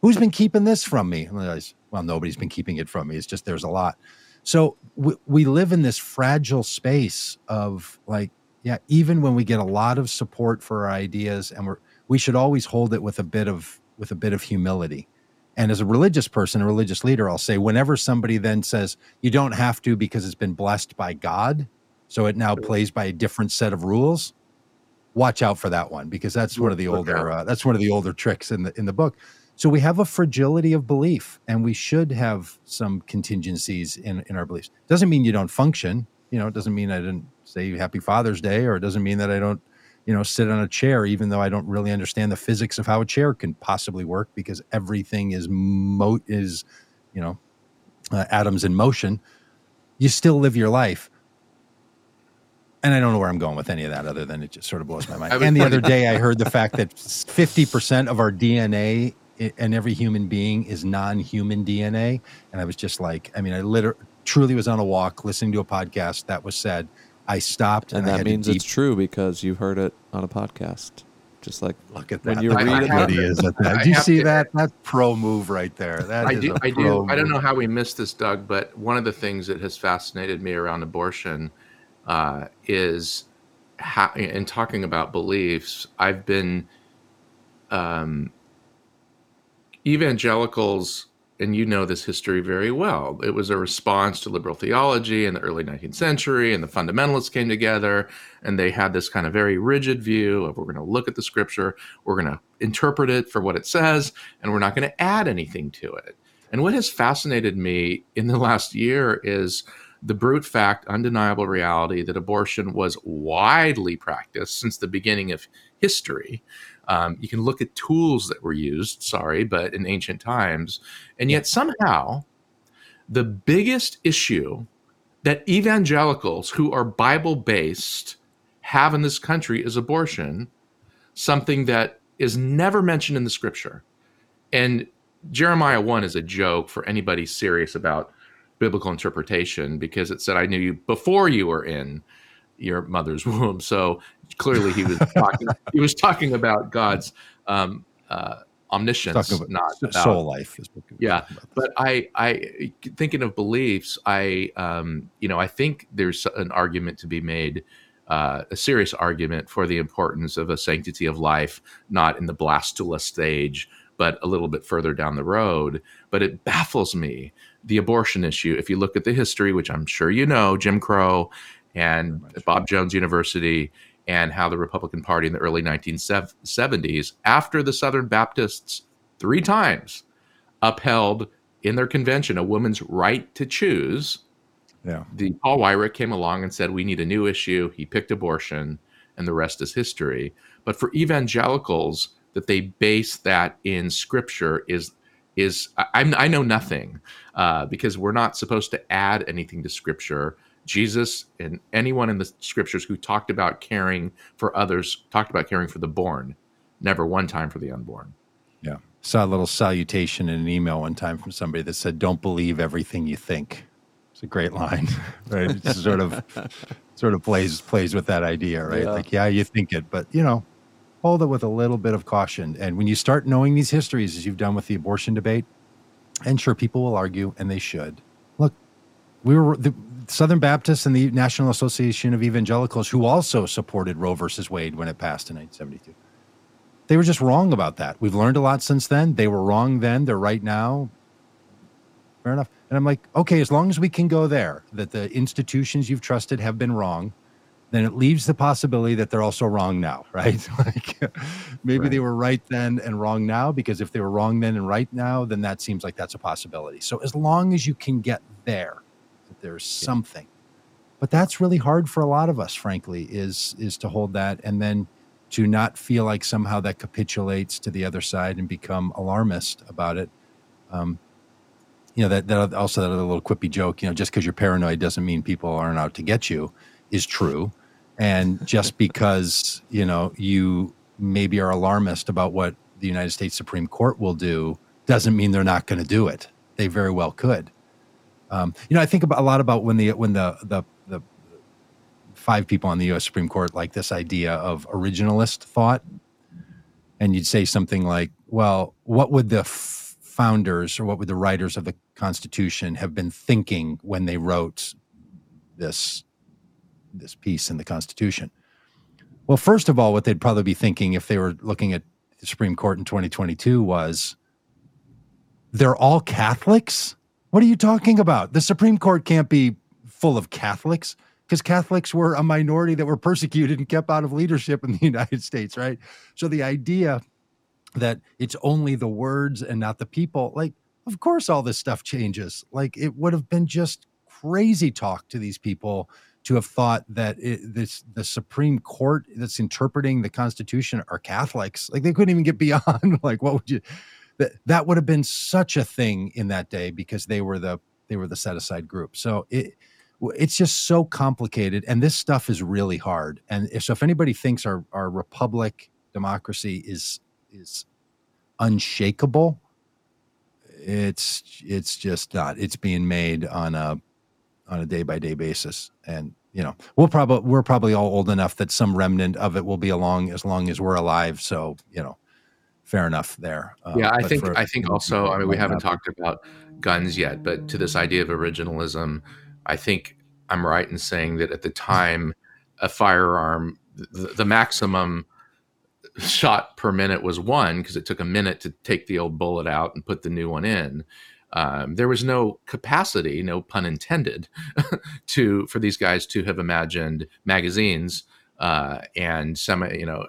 who's been keeping this from me? Realize, well, nobody's been keeping it from me. It's just there's a lot. So we, we live in this fragile space of like, yeah, even when we get a lot of support for our ideas and we're we should always hold it with a bit of with a bit of humility and as a religious person, a religious leader, I'll say whenever somebody then says, you don't have to because it's been blessed by God, so it now plays by a different set of rules, watch out for that one because that's one of the older uh, that's one of the older tricks in the in the book. So we have a fragility of belief and we should have some contingencies in in our beliefs. Doesn't mean you don't function. You know, it doesn't mean I didn't say Happy Father's Day, or it doesn't mean that I don't, you know, sit on a chair, even though I don't really understand the physics of how a chair can possibly work because everything is mo is, you know, uh, atoms in motion. You still live your life and I don't know where I'm going with any of that other than it just sort of blows my mind. And the other day I heard the fact that 50% of our DNA and every human being is non-human DNA. And I was just like, I mean, I literally truly was on a walk listening to a podcast that was said. I stopped and, and that means deep- it's true because you heard it on a podcast. Just like look at that. When you read it, is at that. Did you see to, that? That's pro move right there. That I do. I do. Move. I don't know how we missed this, Doug, but one of the things that has fascinated me around abortion uh, is ha- in talking about beliefs. I've been um, evangelicals, and you know this history very well. It was a response to liberal theology in the early 19th century, and the fundamentalists came together, and they had this kind of very rigid view of we're going to look at the scripture, we're going to interpret it for what it says, and we're not going to add anything to it. And what has fascinated me in the last year is the brute fact, undeniable reality that abortion was widely practiced since the beginning of history. Um, you can look at tools that were used, sorry, but in ancient times. And yet somehow, the biggest issue that evangelicals who are Bible based have in this country is abortion, something that is never mentioned in the scripture. And Jeremiah 1 is a joke for anybody serious about biblical interpretation because it said I knew you before you were in your mother's womb. So clearly he was talking he was talking about God's um, uh, omniscience, about not about, soul life. yeah, but I I thinking of beliefs. I um, you know I think there's an argument to be made. Uh, a serious argument for the importance of a sanctity of life, not in the blastula stage, but a little bit further down the road. But it baffles me the abortion issue. If you look at the history, which I'm sure you know, Jim Crow and Bob Jones University, and how the Republican Party in the early 1970s, after the Southern Baptists three times upheld in their convention a woman's right to choose. Yeah. The Paul Weyrich came along and said, We need a new issue. He picked abortion, and the rest is history. But for evangelicals, that they base that in scripture is is I, I know nothing uh, because we're not supposed to add anything to Scripture. Jesus and anyone in the Scriptures who talked about caring for others talked about caring for the born, never one time for the unborn. Yeah, saw a little salutation in an email one time from somebody that said, "Don't believe everything you think." It's a great line, right? It sort of sort of plays plays with that idea, right? Yeah. Like, yeah, you think it, but you know, hold it with a little bit of caution. And when you start knowing these histories, as you've done with the abortion debate, and sure, people will argue, and they should. Look, we were the Southern Baptists and the National Association of Evangelicals, who also supported Roe versus Wade when it passed in 1972. They were just wrong about that. We've learned a lot since then. They were wrong then. They're right now. Fair enough. And I'm like, okay, as long as we can go there, that the institutions you've trusted have been wrong, then it leaves the possibility that they're also wrong now, right? like maybe right. they were right then and wrong now, because if they were wrong then and right now, then that seems like that's a possibility. So as long as you can get there, that there's something. But that's really hard for a lot of us, frankly, is is to hold that and then to not feel like somehow that capitulates to the other side and become alarmist about it. Um, you know that, that also that little quippy joke. You know, just because you're paranoid doesn't mean people aren't out to get you is true and just because you know you maybe are alarmist about what the united states supreme court will do doesn't mean they're not going to do it they very well could um, you know i think about a lot about when the when the the the five people on the us supreme court like this idea of originalist thought and you'd say something like well what would the f- founders or what would the writers of the constitution have been thinking when they wrote this this piece in the Constitution? Well, first of all, what they'd probably be thinking if they were looking at the Supreme Court in 2022 was they're all Catholics? What are you talking about? The Supreme Court can't be full of Catholics because Catholics were a minority that were persecuted and kept out of leadership in the United States, right? So the idea that it's only the words and not the people, like, of course, all this stuff changes. Like, it would have been just crazy talk to these people to have thought that it, this the Supreme Court that's interpreting the Constitution are Catholics. Like they couldn't even get beyond. like what would you? That that would have been such a thing in that day because they were the they were the set aside group. So it it's just so complicated, and this stuff is really hard. And if, so, if anybody thinks our our republic democracy is is unshakable, it's it's just not. It's being made on a on a day by day basis, and you know we'll probably we're probably all old enough that some remnant of it will be along as long as we're alive. So you know, fair enough there. Um, yeah, I think for, I think also. I mean, we haven't talked about guns yet, but to this idea of originalism, I think I'm right in saying that at the time, a firearm, the, the maximum shot per minute was one because it took a minute to take the old bullet out and put the new one in. Um, there was no capacity, no pun intended, to for these guys to have imagined magazines uh, and semi, you know,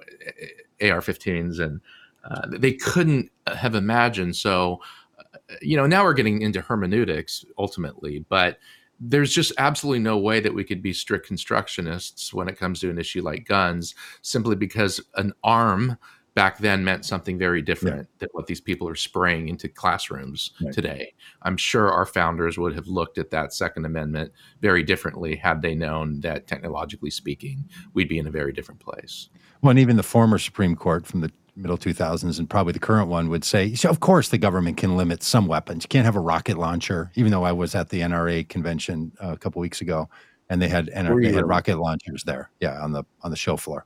AR-15s, and uh, they couldn't have imagined. So, uh, you know, now we're getting into hermeneutics ultimately, but there's just absolutely no way that we could be strict constructionists when it comes to an issue like guns, simply because an arm back then meant something very different yeah. than what these people are spraying into classrooms right. today. I'm sure our founders would have looked at that Second Amendment very differently had they known that, technologically speaking, we'd be in a very different place. Well, and even the former Supreme Court from the middle 2000s and probably the current one would say, so of course the government can limit some weapons. You can't have a rocket launcher, even though I was at the NRA convention uh, a couple weeks ago and they had NRA, they had rocket launchers there. Yeah, on the on the show floor.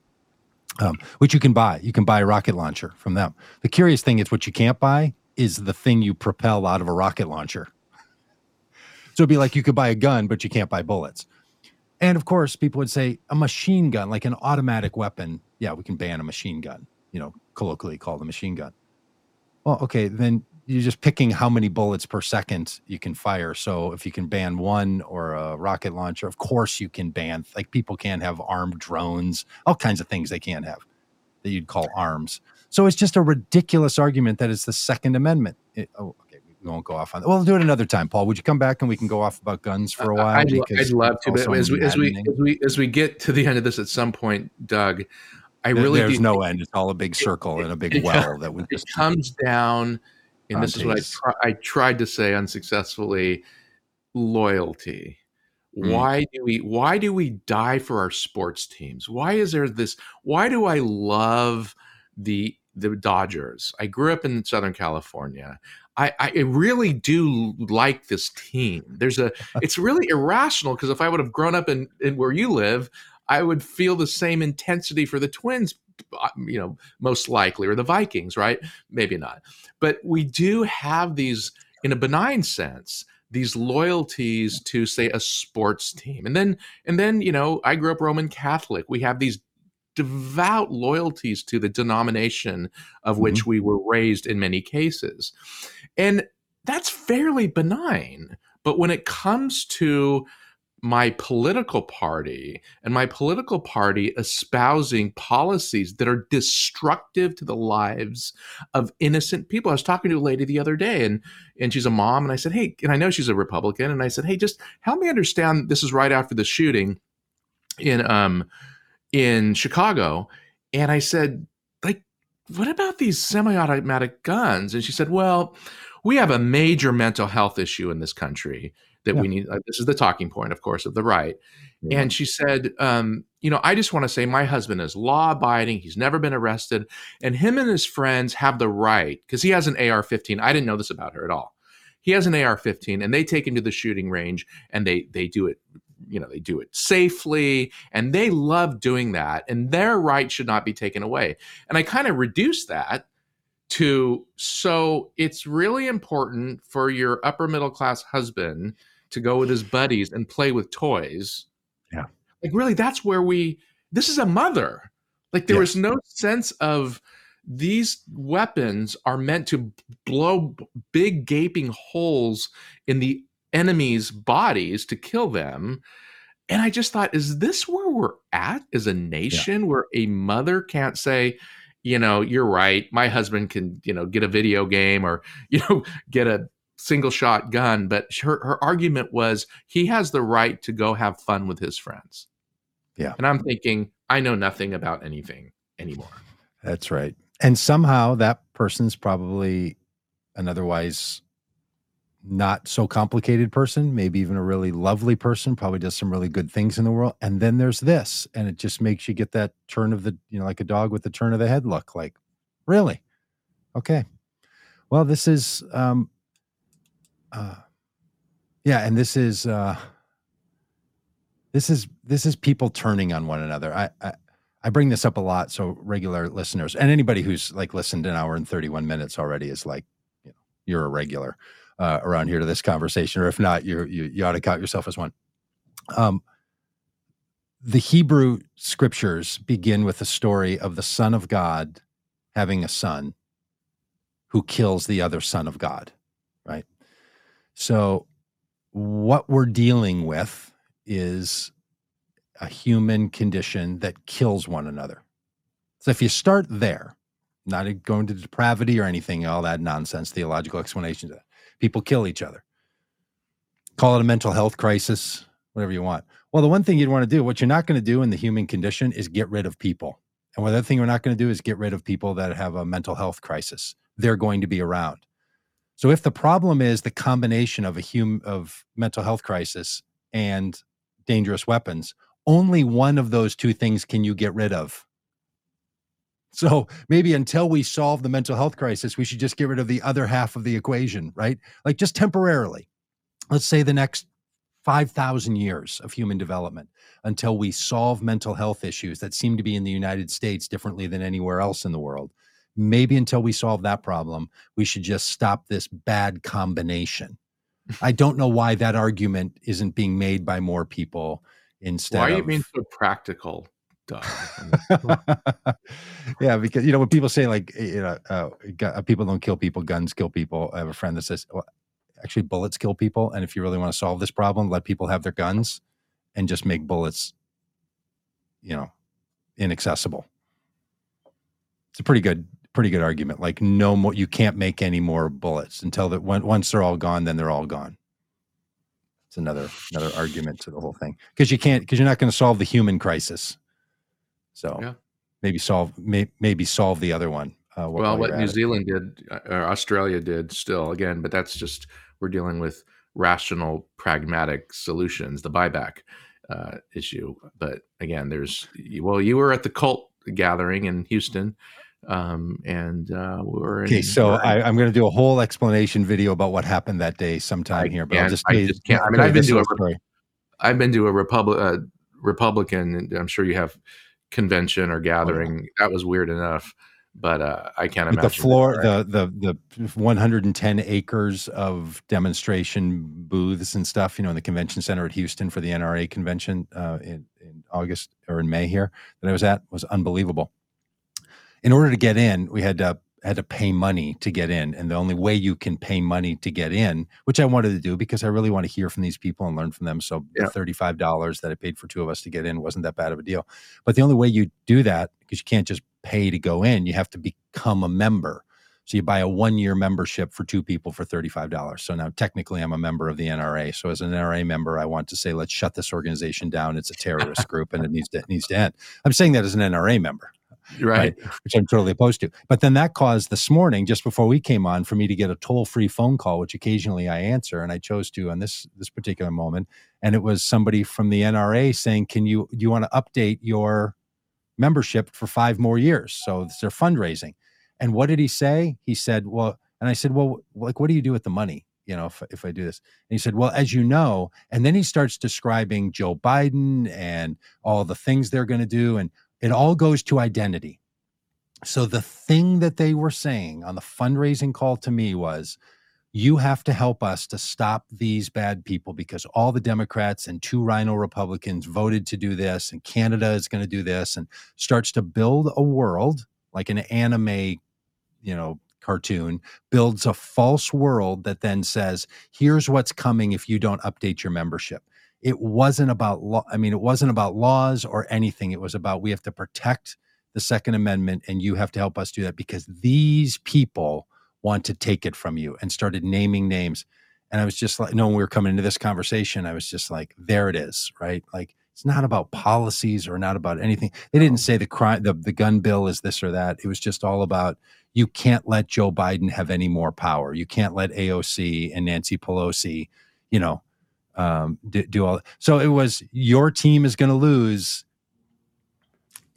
Um, which you can buy. You can buy a rocket launcher from them. The curious thing is what you can't buy is the thing you propel out of a rocket launcher. So it'd be like you could buy a gun, but you can't buy bullets. And of course, people would say a machine gun, like an automatic weapon. Yeah, we can ban a machine gun you know, colloquially called a machine gun. Well, okay, then you're just picking how many bullets per second you can fire. So if you can ban one or a rocket launcher, of course you can ban. Like people can't have armed drones, all kinds of things they can't have that you'd call arms. So it's just a ridiculous argument that it's the Second Amendment. It, oh, okay, we won't go off on that. Well, we'll do it another time, Paul. Would you come back and we can go off about guns for a while? I'd, I'd love to. But as we, as we as we as we get to the end of this at some point, Doug, I really there's no end. It's all a big circle and a big it, well that would just comes down. And this is what I, try, I tried to say unsuccessfully: loyalty. Mm. Why do we why do we die for our sports teams? Why is there this? Why do I love the the Dodgers? I grew up in Southern California. I, I really do like this team. There's a it's really irrational because if I would have grown up in, in where you live, I would feel the same intensity for the Twins, uh, you know, most likely, or the Vikings, right? Maybe not. But we do have these, in a benign sense, these loyalties to say a sports team and then and then you know i grew up roman catholic we have these devout loyalties to the denomination of which mm-hmm. we were raised in many cases and that's fairly benign but when it comes to my political party and my political party espousing policies that are destructive to the lives of innocent people. I was talking to a lady the other day and and she's a mom and I said, "Hey, and I know she's a Republican and I said, "Hey, just help me understand this is right after the shooting in um in Chicago." And I said, "Like what about these semi-automatic guns?" And she said, "Well, we have a major mental health issue in this country." That yeah. we need. This is the talking point, of course, of the right. Yeah. And she said, um, you know, I just want to say my husband is law abiding. He's never been arrested. And him and his friends have the right, because he has an AR 15. I didn't know this about her at all. He has an AR 15 and they take him to the shooting range and they they do it you know they do it safely and they love doing that and their right should not be taken away and i kind of reduce that to so it's really important for your upper middle class husband to go with his buddies and play with toys. Yeah. Like really that's where we this is a mother. Like there was no sense of these weapons are meant to blow big gaping holes in the enemy's bodies to kill them. And I just thought, is this where we're at as a nation yeah. where a mother can't say, you know, you're right. My husband can, you know, get a video game or, you know, get a single shot gun, but her, her argument was he has the right to go have fun with his friends. Yeah. And I'm thinking, I know nothing about anything anymore. That's right. And somehow that person's probably an otherwise not so complicated person, maybe even a really lovely person, probably does some really good things in the world. And then there's this, and it just makes you get that turn of the, you know, like a dog with the turn of the head look like, really? Okay. Well, this is, um, uh, yeah, and this is, uh, this is, this is people turning on one another. I, I, I bring this up a lot. So regular listeners and anybody who's like listened an hour and 31 minutes already is like, you know, you're a regular uh, around here to this conversation, or if not, you you you ought to count yourself as one. Um, the Hebrew scriptures begin with the story of the Son of God having a son who kills the other Son of God, right? So, what we're dealing with is a human condition that kills one another. So, if you start there, not going to depravity or anything, all that nonsense, theological explanations, people kill each other. Call it a mental health crisis, whatever you want. Well, the one thing you'd want to do, what you're not going to do in the human condition is get rid of people. And the other thing we're not going to do is get rid of people that have a mental health crisis. They're going to be around. So if the problem is the combination of a human of mental health crisis and dangerous weapons, only one of those two things can you get rid of. So maybe until we solve the mental health crisis, we should just get rid of the other half of the equation, right? Like just temporarily. Let's say the next 5,000 years of human development until we solve mental health issues that seem to be in the United States differently than anywhere else in the world. Maybe until we solve that problem, we should just stop this bad combination. I don't know why that argument isn't being made by more people instead. Why are you of, being so practical? yeah, because you know when people say like you know uh, uh, people don't kill people, guns kill people. I have a friend that says, well, actually bullets kill people, and if you really want to solve this problem, let people have their guns and just make bullets, you know, inaccessible. It's a pretty good pretty good argument. Like no more, you can't make any more bullets until that when, once they're all gone, then they're all gone. It's another another argument to the whole thing because you can't because you're not going to solve the human crisis so yeah. maybe solve may, maybe solve the other one. Uh, well, what New Zealand did uh, or Australia did still again, but that's just we're dealing with rational, pragmatic solutions. The buyback uh, issue, but again, there's well, you were at the cult gathering in Houston um, and uh, we were okay. So I, am going to do a whole explanation video about what happened that day sometime I here, but I'll just, I just can't. I mean, I've been to a story. I've been to a Republic, uh, Republican, and I'm sure you have convention or gathering. Oh, yeah. That was weird enough, but uh, I can't imagine the floor, the the the 110 acres of demonstration booths and stuff. You know, in the convention center at Houston for the NRA convention uh, in, in August or in May here that I was at was unbelievable. In order to get in, we had to had to pay money to get in. And the only way you can pay money to get in, which I wanted to do because I really want to hear from these people and learn from them. So yeah. the $35 that I paid for two of us to get in wasn't that bad of a deal. But the only way you do that, because you can't just pay to go in, you have to become a member. So you buy a one year membership for two people for $35. So now technically I'm a member of the NRA. So as an NRA member, I want to say, let's shut this organization down. It's a terrorist group and it needs to, it needs to end. I'm saying that as an NRA member right. right. Which I'm totally opposed to. But then that caused this morning, just before we came on, for me to get a toll free phone call, which occasionally I answer, and I chose to on this this particular moment. And it was somebody from the NRA saying, "Can you you want to update your membership for five more years?" So they're fundraising. And what did he say? He said, "Well," and I said, "Well, like, what do you do with the money?" you know, if, if I do this. And he said, Well, as you know, and then he starts describing Joe Biden and all the things they're going to do. And it all goes to identity. So the thing that they were saying on the fundraising call to me was, you have to help us to stop these bad people because all the Democrats and two RINO Republicans voted to do this, and Canada is going to do this, and starts to build a world like an anime, you know, cartoon, builds a false world that then says, here's what's coming if you don't update your membership it wasn't about law. I mean, it wasn't about laws or anything. It was about we have to protect the Second Amendment, and you have to help us do that because these people want to take it from you and started naming names. And I was just like, no, when we were coming into this conversation, I was just like, there it is, right? Like it's not about policies or not about anything. They didn't say the crime, the, the gun bill is this or that. It was just all about you can't let Joe Biden have any more power. You can't let AOC and Nancy Pelosi, you know, um, do, do all. So it was your team is going to lose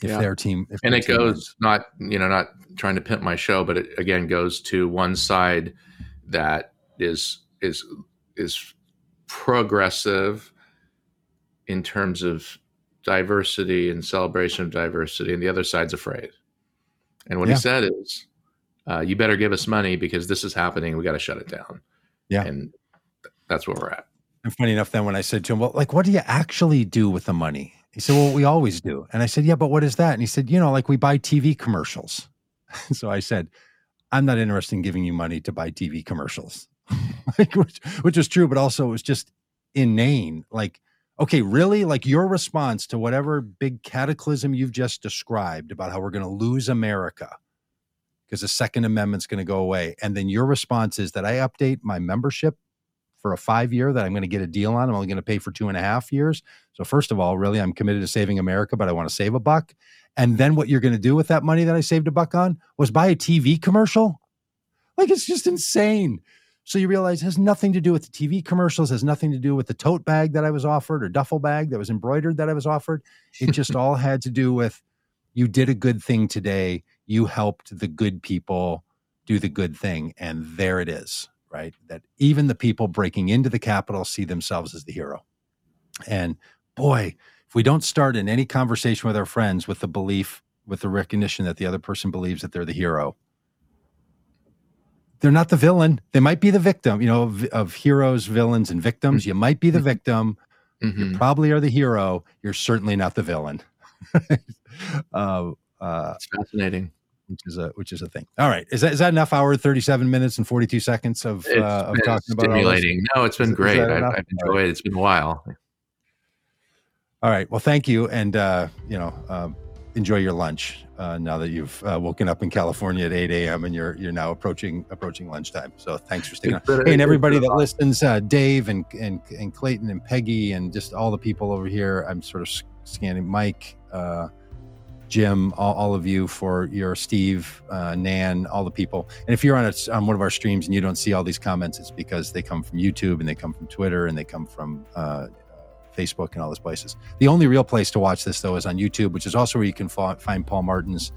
if yeah. their team. If and their it team goes wins. not you know not trying to pimp my show, but it again goes to one side that is is is progressive in terms of diversity and celebration of diversity, and the other side's afraid. And what yeah. he said is, uh, "You better give us money because this is happening. We got to shut it down." Yeah, and that's where we're at. And funny enough, then when I said to him, "Well, like, what do you actually do with the money?" He said, "Well, we always do." And I said, "Yeah, but what is that?" And he said, "You know, like we buy TV commercials." so I said, "I'm not interested in giving you money to buy TV commercials," which, which is true, but also it was just inane. Like okay, really? Like your response to whatever big cataclysm you've just described about how we're going to lose America because the Second Amendment's going to go away. And then your response is that I update my membership for a five year that I'm going to get a deal on. I'm only going to pay for two and a half years. So, first of all, really, I'm committed to saving America, but I want to save a buck. And then what you're going to do with that money that I saved a buck on was buy a TV commercial? Like, it's just insane. So you realize it has nothing to do with the TV commercials, has nothing to do with the tote bag that I was offered or duffel bag that was embroidered that I was offered. It just all had to do with you did a good thing today. You helped the good people do the good thing. And there it is, right? That even the people breaking into the Capitol see themselves as the hero. And boy, if we don't start in any conversation with our friends with the belief, with the recognition that the other person believes that they're the hero, they're not the villain. They might be the victim, you know, of, of heroes, villains, and victims. Mm-hmm. You might be the mm-hmm. victim. Mm-hmm. You probably are the hero. You're certainly not the villain. uh, uh, it's fascinating. Which is a which is a thing. All right, is that is that enough? Hour thirty seven minutes and forty two seconds of uh, of talking about stimulating. No, it's been is, great. Is I, have enjoyed it. It's been a while. All right. Well, thank you, and uh, you know, um, enjoy your lunch uh, now that you've uh, woken up in California at 8 a.m. and you're you're now approaching approaching lunchtime. So thanks for sticking on. Hey, and everybody that listens, uh, Dave and, and and Clayton and Peggy and just all the people over here. I'm sort of scanning Mike, uh, Jim, all, all, of you for your Steve, uh, Nan, all the people. And if you're on a, on one of our streams and you don't see all these comments, it's because they come from YouTube and they come from Twitter and they come from uh, Facebook, and all those places. The only real place to watch this, though, is on YouTube, which is also where you can find Paul Martin's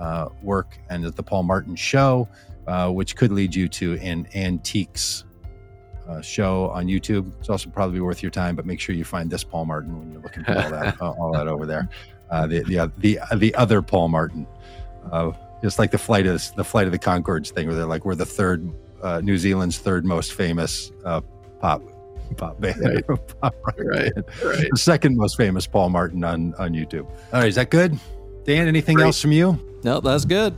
uh, work and the Paul Martin Show, uh, which could lead you to an antiques uh, show on YouTube. It's also probably worth your time, but make sure you find this Paul Martin when you're looking for all that, all that over there. Uh, the the the the other Paul Martin, uh, just like the flight of the flight of the Conchords thing, where they're like we're the third uh, New Zealand's third most famous pop pop band. Right. pop right. right. The second most famous Paul Martin on on YouTube. All right, is that good? Dan, anything Great. else from you? No, that's good.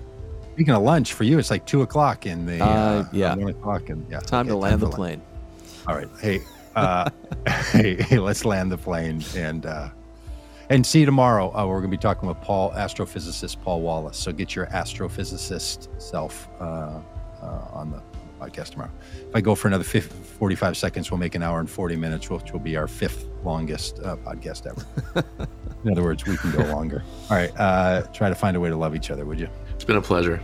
Speaking of lunch, for you, it's like two o'clock in the uh, uh, yeah one o'clock and yeah. Time okay, to land time the plane. All right, hey, uh, hey, hey, let's land the plane and uh, and see you tomorrow. Uh, we're going to be talking with Paul, astrophysicist Paul Wallace. So get your astrophysicist self uh, uh, on the podcast tomorrow. If I go for another 50, 45 seconds, we'll make an hour and 40 minutes, which will be our fifth longest uh, podcast ever. In other words, we can go longer. All right. Uh, try to find a way to love each other, would you? It's been a pleasure.